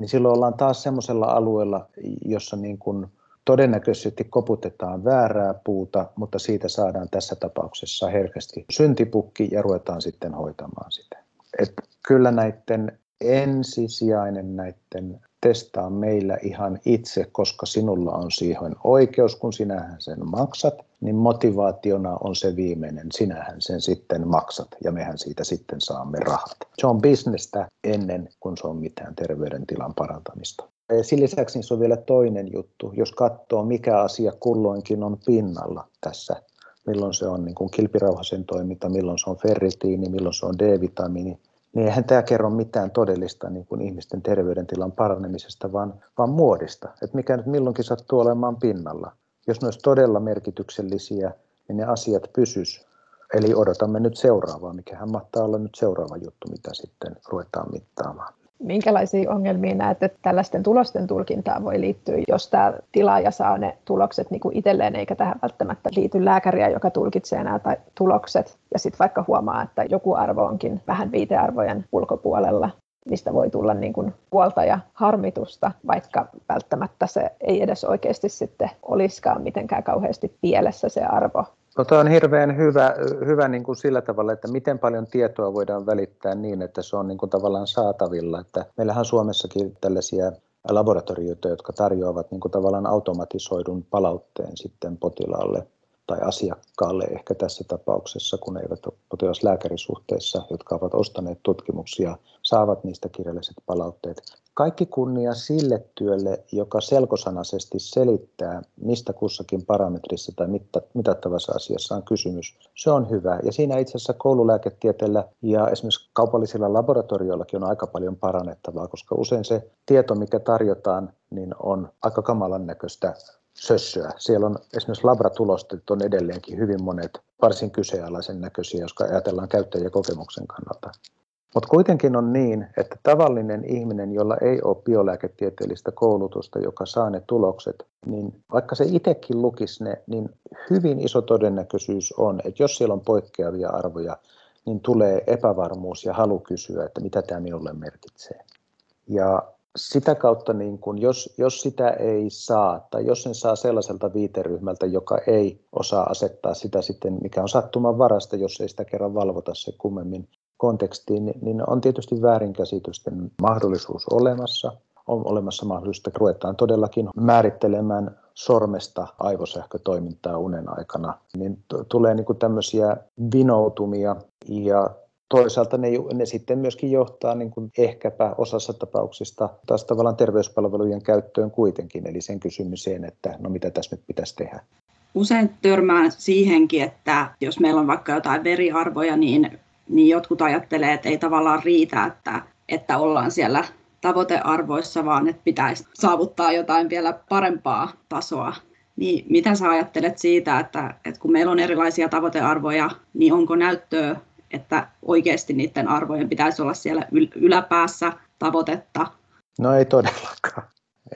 E: niin silloin ollaan taas semmoisella alueella, jossa niin kuin todennäköisesti koputetaan väärää puuta, mutta siitä saadaan tässä tapauksessa herkästi syntipukki ja ruvetaan sitten hoitamaan sitä. Et kyllä näiden ensisijainen näiden testaa meillä ihan itse, koska sinulla on siihen oikeus, kun sinähän sen maksat, niin motivaationa on se viimeinen, sinähän sen sitten maksat ja mehän siitä sitten saamme rahat. Se on bisnestä ennen kuin se on mitään terveydentilan parantamista. Sen lisäksi se on vielä toinen juttu, jos katsoo mikä asia kulloinkin on pinnalla tässä milloin se on niin kuin kilpirauhasen toiminta, milloin se on ferritiini, milloin se on D-vitamiini, niin eihän tämä kerro mitään todellista niin kuin ihmisten terveydentilan paranemisesta, vaan, vaan muodista, että mikä nyt milloinkin sattuu olemaan pinnalla. Jos ne olisi todella merkityksellisiä, niin ne asiat pysys. Eli odotamme nyt seuraavaa, mikähän mahtaa olla nyt seuraava juttu, mitä sitten ruvetaan mittaamaan.
D: Minkälaisia ongelmia näet, että tällaisten tulosten tulkintaan voi liittyä, jos tämä tilaaja saa ne tulokset niin kuin itselleen, eikä tähän välttämättä liity lääkäriä, joka tulkitsee nämä tulokset, ja sitten vaikka huomaa, että joku arvo onkin vähän viitearvojen ulkopuolella, mistä voi tulla niin kuin huolta ja harmitusta, vaikka välttämättä se ei edes oikeasti sitten olisikaan mitenkään kauheasti pielessä se arvo.
E: No, tämä on hirveän hyvä, hyvä niin kuin sillä tavalla, että miten paljon tietoa voidaan välittää niin, että se on niin kuin tavallaan saatavilla. Että meillähän Suomessakin tällaisia laboratorioita, jotka tarjoavat niin kuin tavallaan automatisoidun palautteen sitten potilaalle tai asiakkaalle ehkä tässä tapauksessa, kun eivät ole potilaslääkärisuhteissa, jotka ovat ostaneet tutkimuksia, saavat niistä kirjalliset palautteet. Kaikki kunnia sille työlle, joka selkosanaisesti selittää, mistä kussakin parametrissa tai mitattavassa asiassa on kysymys. Se on hyvä. Ja siinä itse asiassa koululääketieteellä ja esimerkiksi kaupallisilla laboratorioillakin on aika paljon parannettavaa, koska usein se tieto, mikä tarjotaan, niin on aika kamalan näköistä sössöä. Siellä on esimerkiksi labratulostet on edelleenkin hyvin monet varsin kyseenalaisen näköisiä, jos ajatellaan käyttäjäkokemuksen kannalta. Mutta kuitenkin on niin, että tavallinen ihminen, jolla ei ole biolääketieteellistä koulutusta, joka saa ne tulokset, niin vaikka se itsekin lukisi ne, niin hyvin iso todennäköisyys on, että jos siellä on poikkeavia arvoja, niin tulee epävarmuus ja halu kysyä, että mitä tämä minulle merkitsee. Ja sitä kautta, niin kun, jos, jos sitä ei saa, tai jos sen saa sellaiselta viiteryhmältä, joka ei osaa asettaa sitä sitten, mikä on sattuman varasta, jos ei sitä kerran valvota se kummemmin kontekstiin, niin, niin on tietysti väärinkäsitysten mahdollisuus olemassa. On olemassa mahdollisuus, että ruvetaan todellakin määrittelemään sormesta aivosähkötoimintaa unen aikana, niin t- tulee niin tämmöisiä vinoutumia ja toisaalta ne, ne sitten myöskin johtaa niin kuin ehkäpä osassa tapauksista taas tavallaan terveyspalvelujen käyttöön kuitenkin, eli sen kysymyseen, että no mitä tässä nyt pitäisi tehdä.
C: Usein törmään siihenkin, että jos meillä on vaikka jotain veriarvoja, niin, niin jotkut ajattelee, että ei tavallaan riitä, että, että ollaan siellä tavoitearvoissa, vaan että pitäisi saavuttaa jotain vielä parempaa tasoa. Niin mitä sä ajattelet siitä, että, että kun meillä on erilaisia tavoitearvoja, niin onko näyttöä että oikeasti niiden arvojen pitäisi olla siellä yläpäässä tavoitetta.
E: No ei todellakaan.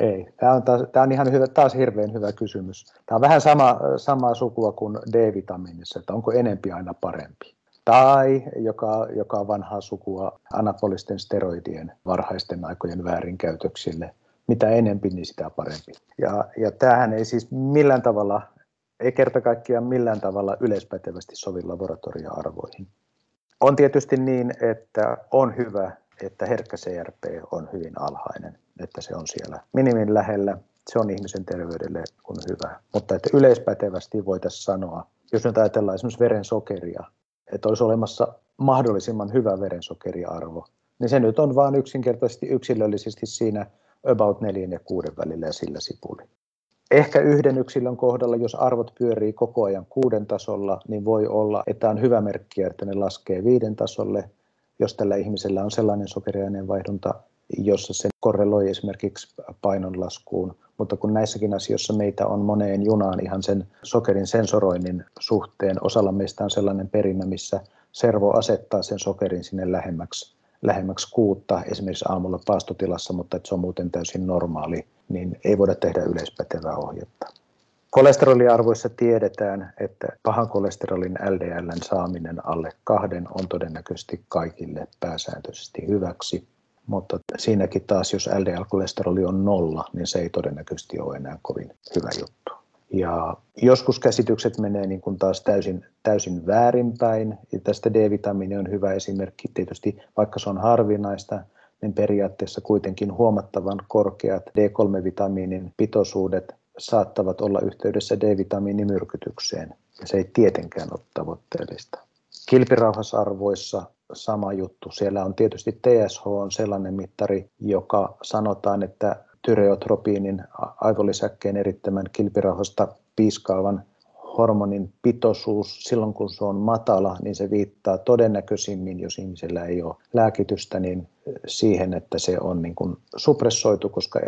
E: Ei. Tämä on, taas, tämä on ihan hyvä, taas hirveän hyvä kysymys. Tämä on vähän sama, samaa sukua kuin D-vitamiinissa, että onko enempi aina parempi. Tai, joka, joka on vanhaa sukua anabolisten steroidien varhaisten aikojen väärinkäytöksille. Mitä enempi, niin sitä parempi. Ja, ja tämähän ei siis millään tavalla, ei kerta kaikkiaan millään tavalla yleispätevästi sovi laboratoria-arvoihin. On tietysti niin, että on hyvä, että herkkä CRP on hyvin alhainen, että se on siellä minimin lähellä. Se on ihmisen terveydelle on hyvä. Mutta että yleispätevästi voitaisiin sanoa, jos nyt ajatellaan esimerkiksi verensokeria, että olisi olemassa mahdollisimman hyvä verensokeriarvo, niin se nyt on vain yksinkertaisesti yksilöllisesti siinä about 4 ja 6 välillä ja sillä sipuli. Ehkä yhden yksilön kohdalla, jos arvot pyörii koko ajan kuuden tasolla, niin voi olla, että on hyvä merkki, että ne laskee viiden tasolle. Jos tällä ihmisellä on sellainen sokeriaineenvaihdunta, jossa se korreloi esimerkiksi painonlaskuun, mutta kun näissäkin asioissa meitä on moneen junaan ihan sen sokerin sensoroinnin suhteen, osalla meistä on sellainen perimä, missä servo asettaa sen sokerin sinne lähemmäksi, lähemmäksi kuutta, esimerkiksi aamulla paastotilassa, mutta että se on muuten täysin normaali, niin ei voida tehdä yleispätevää ohjetta. Kolesteroliarvoissa tiedetään, että pahan kolesterolin LDLn saaminen alle kahden on todennäköisesti kaikille pääsääntöisesti hyväksi mutta siinäkin taas, jos LDL-kolesteroli on nolla, niin se ei todennäköisesti ole enää kovin hyvä juttu. Ja joskus käsitykset menee niin kuin taas täysin, täysin väärinpäin. Ja tästä D-vitamiini on hyvä esimerkki. Tietysti vaikka se on harvinaista, niin periaatteessa kuitenkin huomattavan korkeat D3-vitamiinin pitoisuudet saattavat olla yhteydessä D-vitamiinimyrkytykseen. Ja se ei tietenkään ole tavoitteellista. Kilpirauhasarvoissa sama juttu. Siellä on tietysti TSH on sellainen mittari, joka sanotaan, että tyreotropiinin aivolisäkkeen erittämän kilpirauhasta piiskaavan hormonin pitoisuus silloin, kun se on matala, niin se viittaa todennäköisimmin, jos ihmisellä ei ole lääkitystä, niin siihen, että se on niin kuin suppressoitu, koska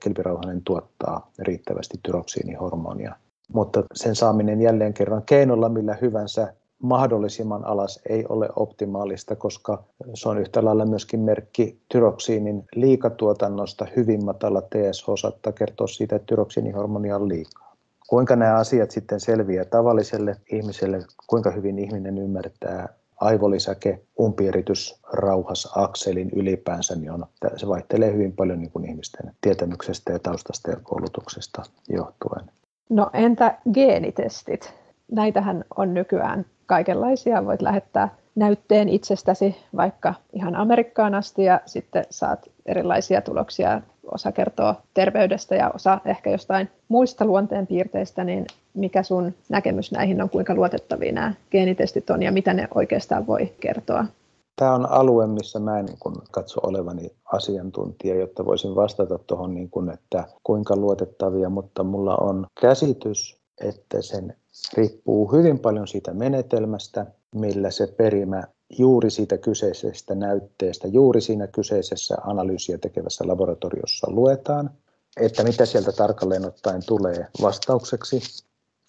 E: kilpirauhanen tuottaa riittävästi tyroksiinihormonia. Mutta sen saaminen jälleen kerran keinolla millä hyvänsä mahdollisimman alas ei ole optimaalista, koska se on yhtä lailla myöskin merkki tyroksiinin liikatuotannosta. Hyvin matala TSH saattaa kertoa siitä, että tyroksiinihormonia on liikaa. Kuinka nämä asiat sitten selviää tavalliselle ihmiselle, kuinka hyvin ihminen ymmärtää aivolisäke, umpieritys, rauhas, akselin ylipäänsä, niin on, se vaihtelee hyvin paljon niin kuin ihmisten tietämyksestä ja taustasta ja koulutuksesta johtuen.
D: No entä geenitestit? Näitähän on nykyään kaikenlaisia. Voit lähettää näytteen itsestäsi vaikka ihan Amerikkaan asti ja sitten saat erilaisia tuloksia. Osa kertoo terveydestä ja osa ehkä jostain muista luonteenpiirteistä, niin mikä sun näkemys näihin on, kuinka luotettavia nämä geenitestit on ja mitä ne oikeastaan voi kertoa?
E: Tämä on alue, missä mä en niin katso olevani asiantuntija, jotta voisin vastata tuohon, niin kuin, että kuinka luotettavia, mutta mulla on käsitys, että sen riippuu hyvin paljon siitä menetelmästä, millä se perimä juuri siitä kyseisestä näytteestä, juuri siinä kyseisessä analyysiä tekevässä laboratoriossa luetaan, että mitä sieltä tarkalleen ottaen tulee vastaukseksi.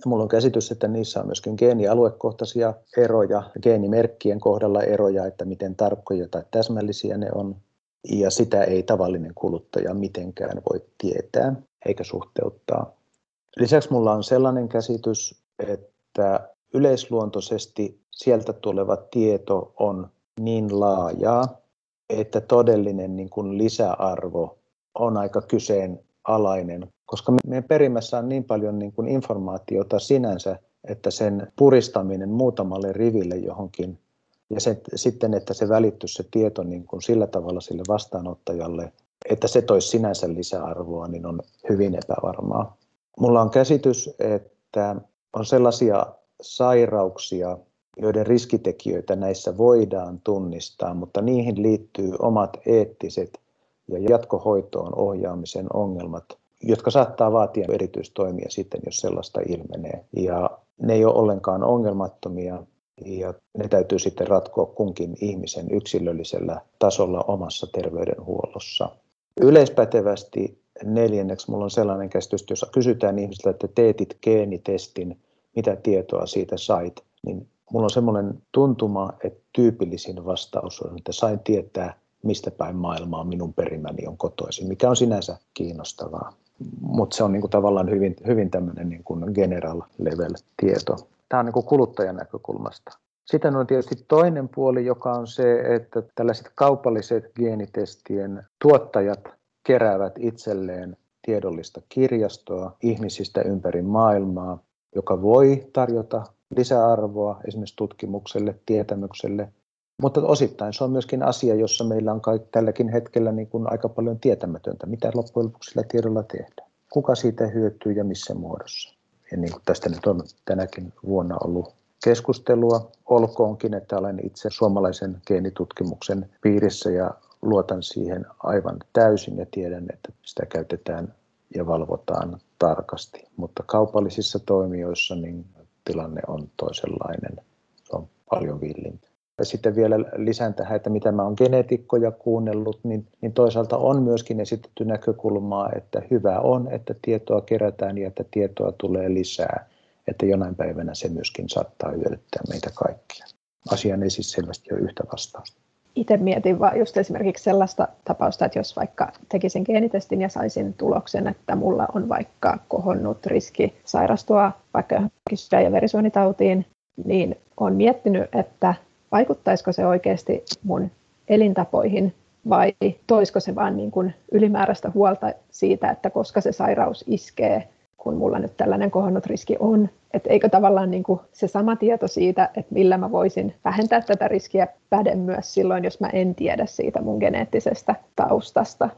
E: Mulla on käsitys, että niissä on myöskin geenialuekohtaisia eroja, geenimerkkien kohdalla eroja, että miten tarkkoja tai täsmällisiä ne on. Ja sitä ei tavallinen kuluttaja mitenkään voi tietää eikä suhteuttaa. Lisäksi mulla on sellainen käsitys, että yleisluontoisesti sieltä tuleva tieto on niin laajaa, että todellinen niin kuin lisäarvo on aika kyseenalainen, koska meidän perimässä on niin paljon niin kuin informaatiota sinänsä, että sen puristaminen muutamalle riville johonkin ja se, sitten, että se välittyisi se tieto niin kuin sillä tavalla sille vastaanottajalle, että se toisi sinänsä lisäarvoa, niin on hyvin epävarmaa. Mulla on käsitys, että on sellaisia sairauksia, joiden riskitekijöitä näissä voidaan tunnistaa, mutta niihin liittyy omat eettiset ja jatkohoitoon ohjaamisen ongelmat, jotka saattaa vaatia erityistoimia sitten, jos sellaista ilmenee. Ja ne ei ole ollenkaan ongelmattomia ja ne täytyy sitten ratkoa kunkin ihmisen yksilöllisellä tasolla omassa terveydenhuollossa. Yleispätevästi neljänneksi minulla on sellainen käsitys, jos kysytään ihmisiltä, että teetit geenitestin, mitä tietoa siitä sait, niin mulla on semmoinen tuntuma, että tyypillisin vastaus on, että sain tietää, mistä päin maailmaa minun perimäni on kotoisin, mikä on sinänsä kiinnostavaa. Mutta se on niin kuin tavallaan hyvin, hyvin tämmöinen niin kuin general level tieto. Tämä on niin kuin kuluttajan näkökulmasta. Sitten on tietysti toinen puoli, joka on se, että tällaiset kaupalliset geenitestien tuottajat keräävät itselleen tiedollista kirjastoa ihmisistä ympäri maailmaa, joka voi tarjota lisäarvoa esimerkiksi tutkimukselle, tietämykselle, mutta osittain se on myöskin asia, jossa meillä on kaikki, tälläkin hetkellä niin kuin aika paljon tietämätöntä, mitä loppujen lopuksi sillä tiedolla tehdään. Kuka siitä hyötyy ja missä muodossa. Ja niin kuin tästä nyt on tänäkin vuonna ollut keskustelua, olkoonkin, että olen itse suomalaisen geenitutkimuksen piirissä ja luotan siihen aivan täysin ja tiedän, että sitä käytetään ja valvotaan tarkasti. Mutta kaupallisissa toimijoissa niin tilanne on toisenlainen. Se on paljon villimpi. Ja sitten vielä lisään tähän, että mitä mä oon geneetikkoja kuunnellut, niin, niin toisaalta on myöskin esitetty näkökulmaa, että hyvä on, että tietoa kerätään ja että tietoa tulee lisää, että jonain päivänä se myöskin saattaa hyödyttää meitä kaikkia. Asiaan ei siis selvästi ole yhtä vastausta.
D: Itse mietin vaan just esimerkiksi sellaista tapausta, että jos vaikka tekisin geenitestin ja saisin tuloksen, että mulla on vaikka kohonnut riski sairastua vaikka johonkin sydän- ja verisuonitautiin, niin olen miettinyt, että vaikuttaisiko se oikeasti mun elintapoihin vai toisko se vaan niin kuin ylimääräistä huolta siitä, että koska se sairaus iskee, kun mulla nyt tällainen kohonnut riski on, että eikö tavallaan niin kuin se sama tieto siitä, että millä mä voisin vähentää tätä riskiä päde myös silloin, jos mä en tiedä siitä mun geneettisestä taustasta.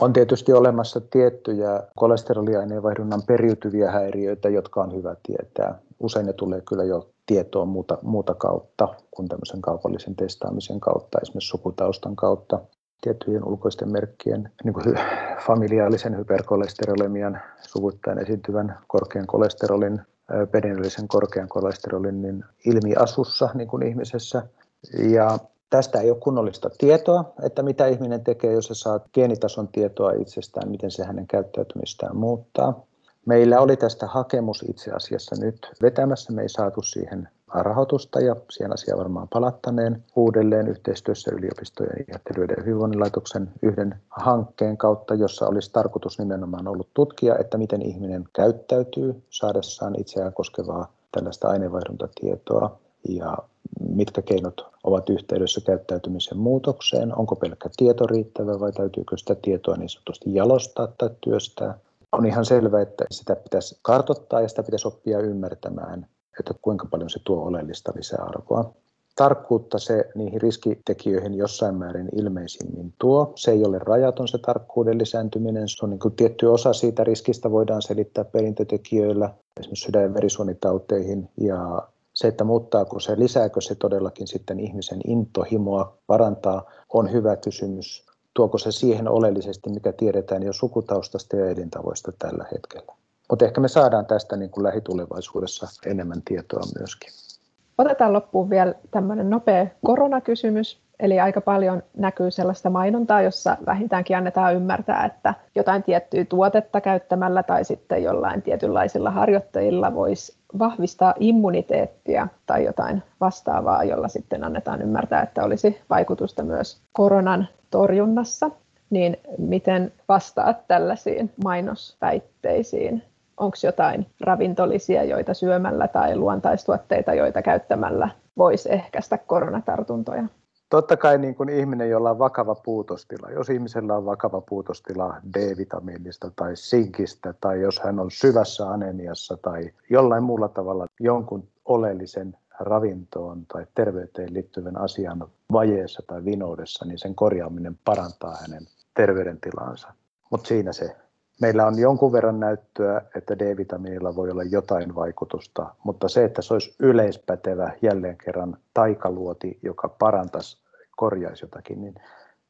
E: On tietysti olemassa tiettyjä kolesteroliaineenvaihdunnan periytyviä häiriöitä, jotka on hyvä tietää. Usein ne tulee kyllä jo tietoa muuta, muuta kautta kuin tämmöisen kaupallisen testaamisen kautta, esimerkiksi sukutaustan kautta tiettyjen ulkoisten merkkien, niin kuin familiaalisen hyperkolesterolemian suvuttain esiintyvän korkean kolesterolin, perinteellisen korkean kolesterolin niin ilmiasussa niin kuin ihmisessä. Ja tästä ei ole kunnollista tietoa, että mitä ihminen tekee, jos se saa geenitason tietoa itsestään, miten se hänen käyttäytymistään muuttaa. Meillä oli tästä hakemus itse asiassa nyt vetämässä. Me ei saatu siihen rahoitusta ja siihen asiaan varmaan palattaneen uudelleen yhteistyössä yliopistojen ja terveyden hyvinvoinnin laitoksen yhden hankkeen kautta, jossa olisi tarkoitus nimenomaan ollut tutkia, että miten ihminen käyttäytyy saadessaan itseään koskevaa tällaista aineenvaihduntatietoa ja mitkä keinot ovat yhteydessä käyttäytymisen muutokseen, onko pelkkä tieto riittävä vai täytyykö sitä tietoa niin sanotusti jalostaa tai työstää? On ihan selvä, että sitä pitäisi kartottaa ja sitä pitäisi oppia ymmärtämään, että kuinka paljon se tuo oleellista lisäarvoa. Tarkkuutta se niihin riskitekijöihin jossain määrin ilmeisimmin tuo. Se ei ole rajaton se tarkkuuden lisääntyminen. Se on niin kuin tietty osa siitä riskistä voidaan selittää perintötekijöillä, esimerkiksi sydän- ja verisuonitauteihin. Ja se, että muuttaako se, lisääkö se todellakin sitten ihmisen intohimoa, parantaa, on hyvä kysymys tuoko se siihen oleellisesti, mikä tiedetään jo sukutaustasta ja elintavoista tällä hetkellä. Mutta ehkä me saadaan tästä niin kuin lähitulevaisuudessa enemmän tietoa myöskin.
D: Otetaan loppuun vielä tämmöinen nopea koronakysymys. Eli aika paljon näkyy sellaista mainontaa, jossa vähintäänkin annetaan ymmärtää, että jotain tiettyä tuotetta käyttämällä tai sitten jollain tietynlaisilla harjoittajilla voisi vahvistaa immuniteettia tai jotain vastaavaa, jolla sitten annetaan ymmärtää, että olisi vaikutusta myös koronan torjunnassa. Niin miten vastaat tällaisiin mainosväitteisiin? Onko jotain ravintolisia, joita syömällä tai luontaistuotteita, joita käyttämällä voisi ehkäistä koronatartuntoja?
E: Totta kai niin kuin ihminen, jolla on vakava puutostila, jos ihmisellä on vakava puutostila D-vitamiinista tai sinkistä, tai jos hän on syvässä anemiassa tai jollain muulla tavalla jonkun oleellisen ravintoon tai terveyteen liittyvän asian vajeessa tai vinoudessa, niin sen korjaaminen parantaa hänen terveydentilansa. Mutta siinä se. Meillä on jonkun verran näyttöä, että D-vitamiinilla voi olla jotain vaikutusta, mutta se, että se olisi yleispätevä jälleen kerran taikaluoti, joka parantaisi, korjaisi jotakin, niin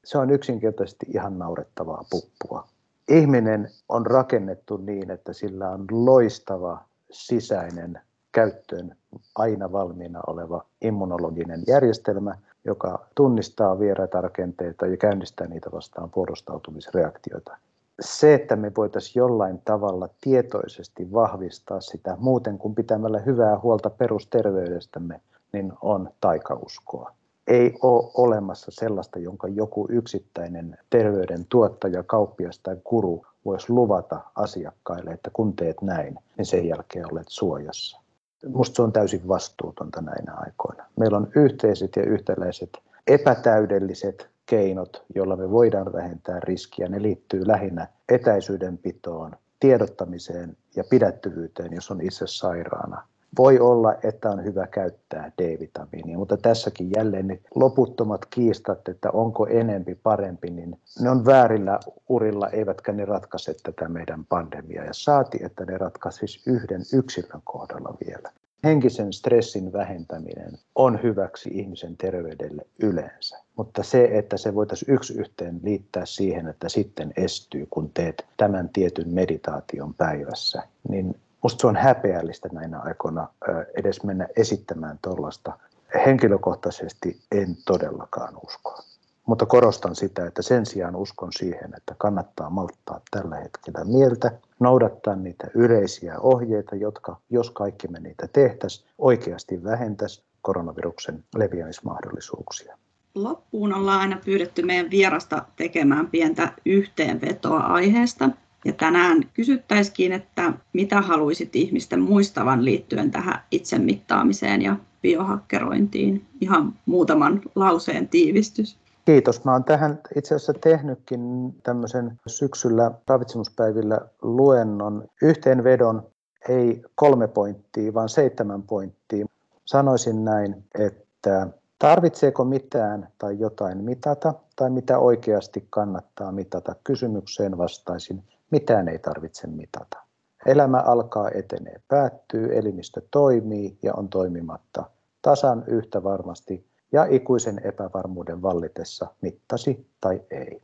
E: se on yksinkertaisesti ihan naurettavaa puppua. Ihminen on rakennettu niin, että sillä on loistava sisäinen käyttöön aina valmiina oleva immunologinen järjestelmä, joka tunnistaa vieraita rakenteita ja käynnistää niitä vastaan puolustautumisreaktioita. Se, että me voitaisiin jollain tavalla tietoisesti vahvistaa sitä muuten kuin pitämällä hyvää huolta perusterveydestämme, niin on taikauskoa. ei ole olemassa sellaista, jonka joku yksittäinen terveyden tuottaja, kauppias tai kuru voisi luvata asiakkaille, että kun teet näin, niin sen jälkeen olet suojassa. Minusta se on täysin vastuutonta näinä aikoina. Meillä on yhteiset ja yhtäläiset epätäydelliset keinot, joilla me voidaan vähentää riskiä. Ne liittyy lähinnä etäisyydenpitoon, tiedottamiseen ja pidättyvyyteen, jos on itse sairaana. Voi olla, että on hyvä käyttää D-vitamiinia, mutta tässäkin jälleen ne loputtomat kiistat, että onko enempi parempi, niin ne on väärillä urilla, eivätkä ne ratkaise tätä meidän pandemiaa. Ja saati, että ne ratkaisisi yhden yksilön kohdalla vielä henkisen stressin vähentäminen on hyväksi ihmisen terveydelle yleensä. Mutta se, että se voitaisiin yksi yhteen liittää siihen, että sitten estyy, kun teet tämän tietyn meditaation päivässä, niin musta se on häpeällistä näinä aikoina edes mennä esittämään tuollaista. Henkilökohtaisesti en todellakaan usko. Mutta korostan sitä, että sen sijaan uskon siihen, että kannattaa malttaa tällä hetkellä mieltä, noudattaa niitä yleisiä ohjeita, jotka, jos kaikki me niitä tehtäisiin, oikeasti vähentäisi koronaviruksen leviämismahdollisuuksia.
C: Loppuun ollaan aina pyydetty meidän vierasta tekemään pientä yhteenvetoa aiheesta. Ja tänään kysyttäisikin, että mitä haluaisit ihmisten muistavan liittyen tähän itsemittaamiseen ja biohakkerointiin? Ihan muutaman lauseen tiivistys.
E: Kiitos. Mä oon tähän itse asiassa tehnytkin tämmöisen syksyllä ravitsemuspäivillä luennon yhteenvedon, ei kolme pointtia, vaan seitsemän pointtia. Sanoisin näin, että tarvitseeko mitään tai jotain mitata tai mitä oikeasti kannattaa mitata? Kysymykseen vastaisin, mitään ei tarvitse mitata. Elämä alkaa, etenee, päättyy, elimistö toimii ja on toimimatta tasan yhtä varmasti ja ikuisen epävarmuuden vallitessa mittasi tai ei.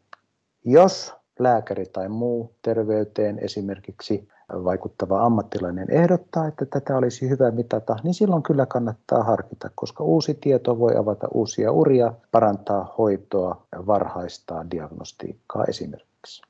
E: Jos lääkäri tai muu terveyteen esimerkiksi vaikuttava ammattilainen ehdottaa, että tätä olisi hyvä mitata, niin silloin kyllä kannattaa harkita, koska uusi tieto voi avata uusia uria, parantaa hoitoa varhaistaa diagnostiikkaa esimerkiksi.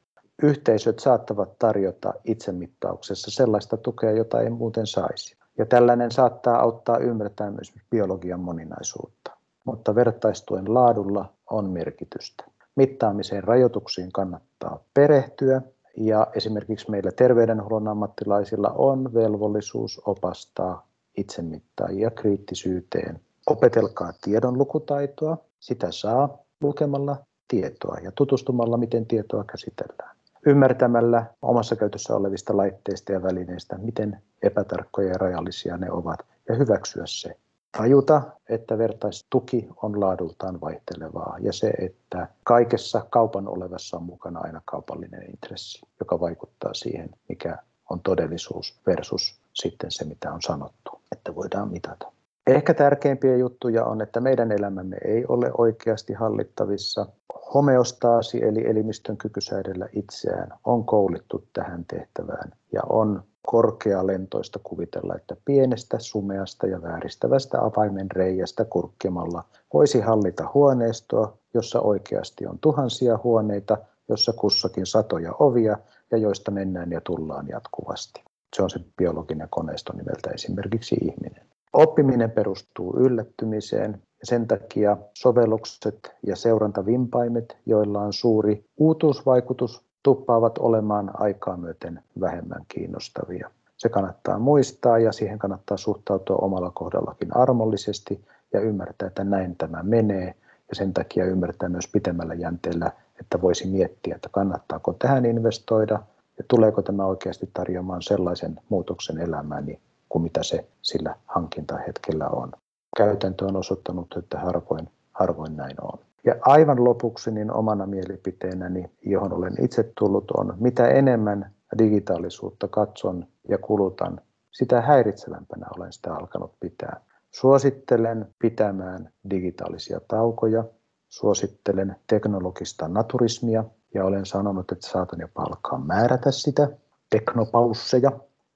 E: Yhteisöt saattavat tarjota itsemittauksessa sellaista tukea, jota ei muuten saisi. Ja tällainen saattaa auttaa ymmärtämään myös biologian moninaisuutta mutta vertaistuen laadulla on merkitystä. Mittaamiseen rajoituksiin kannattaa perehtyä ja esimerkiksi meillä terveydenhuollon ammattilaisilla on velvollisuus opastaa itsemittaajia kriittisyyteen. Opetelkaa tiedon lukutaitoa, sitä saa lukemalla tietoa ja tutustumalla, miten tietoa käsitellään. Ymmärtämällä omassa käytössä olevista laitteista ja välineistä, miten epätarkkoja ja rajallisia ne ovat, ja hyväksyä se tajuta, että vertaistuki on laadultaan vaihtelevaa ja se, että kaikessa kaupan olevassa on mukana aina kaupallinen intressi, joka vaikuttaa siihen, mikä on todellisuus versus sitten se, mitä on sanottu, että voidaan mitata. Ehkä tärkeimpiä juttuja on, että meidän elämämme ei ole oikeasti hallittavissa. Homeostaasi eli elimistön kyky säädellä itseään on koulittu tähän tehtävään ja on korkealentoista kuvitella, että pienestä, sumeasta ja vääristävästä avaimen reiästä kurkkimalla voisi hallita huoneistoa, jossa oikeasti on tuhansia huoneita, jossa kussakin satoja ovia ja joista mennään ja tullaan jatkuvasti. Se on se biologinen koneisto nimeltä esimerkiksi ihminen. Oppiminen perustuu yllättymiseen ja sen takia sovellukset ja seurantavimpaimet, joilla on suuri uutuusvaikutus, tuppaavat olemaan aikaa myöten vähemmän kiinnostavia. Se kannattaa muistaa ja siihen kannattaa suhtautua omalla kohdallakin armollisesti ja ymmärtää, että näin tämä menee. Ja sen takia ymmärtää myös pitemmällä jänteellä, että voisi miettiä, että kannattaako tähän investoida ja tuleeko tämä oikeasti tarjoamaan sellaisen muutoksen elämääni kuin mitä se sillä hankintahetkellä on. Käytäntö on osoittanut, että harvoin, harvoin näin on. Ja aivan lopuksi niin omana mielipiteenäni, johon olen itse tullut, on, mitä enemmän digitaalisuutta katson ja kulutan, sitä häiritsevämpänä olen sitä alkanut pitää. Suosittelen pitämään digitaalisia taukoja, suosittelen teknologista naturismia ja olen sanonut, että saatan jopa alkaa määrätä sitä, teknopausseja.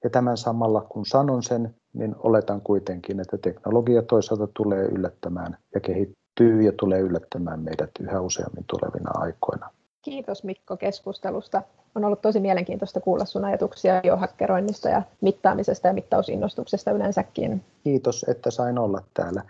E: Ja tämän samalla kun sanon sen, niin oletan kuitenkin, että teknologia toisaalta tulee yllättämään ja kehittyy ja tulee yllättämään meidät yhä useammin tulevina aikoina.
D: Kiitos Mikko keskustelusta. On ollut tosi mielenkiintoista kuulla sun ajatuksia biohakkeroinnista ja mittaamisesta ja mittausinnostuksesta yleensäkin.
E: Kiitos, että sain olla täällä.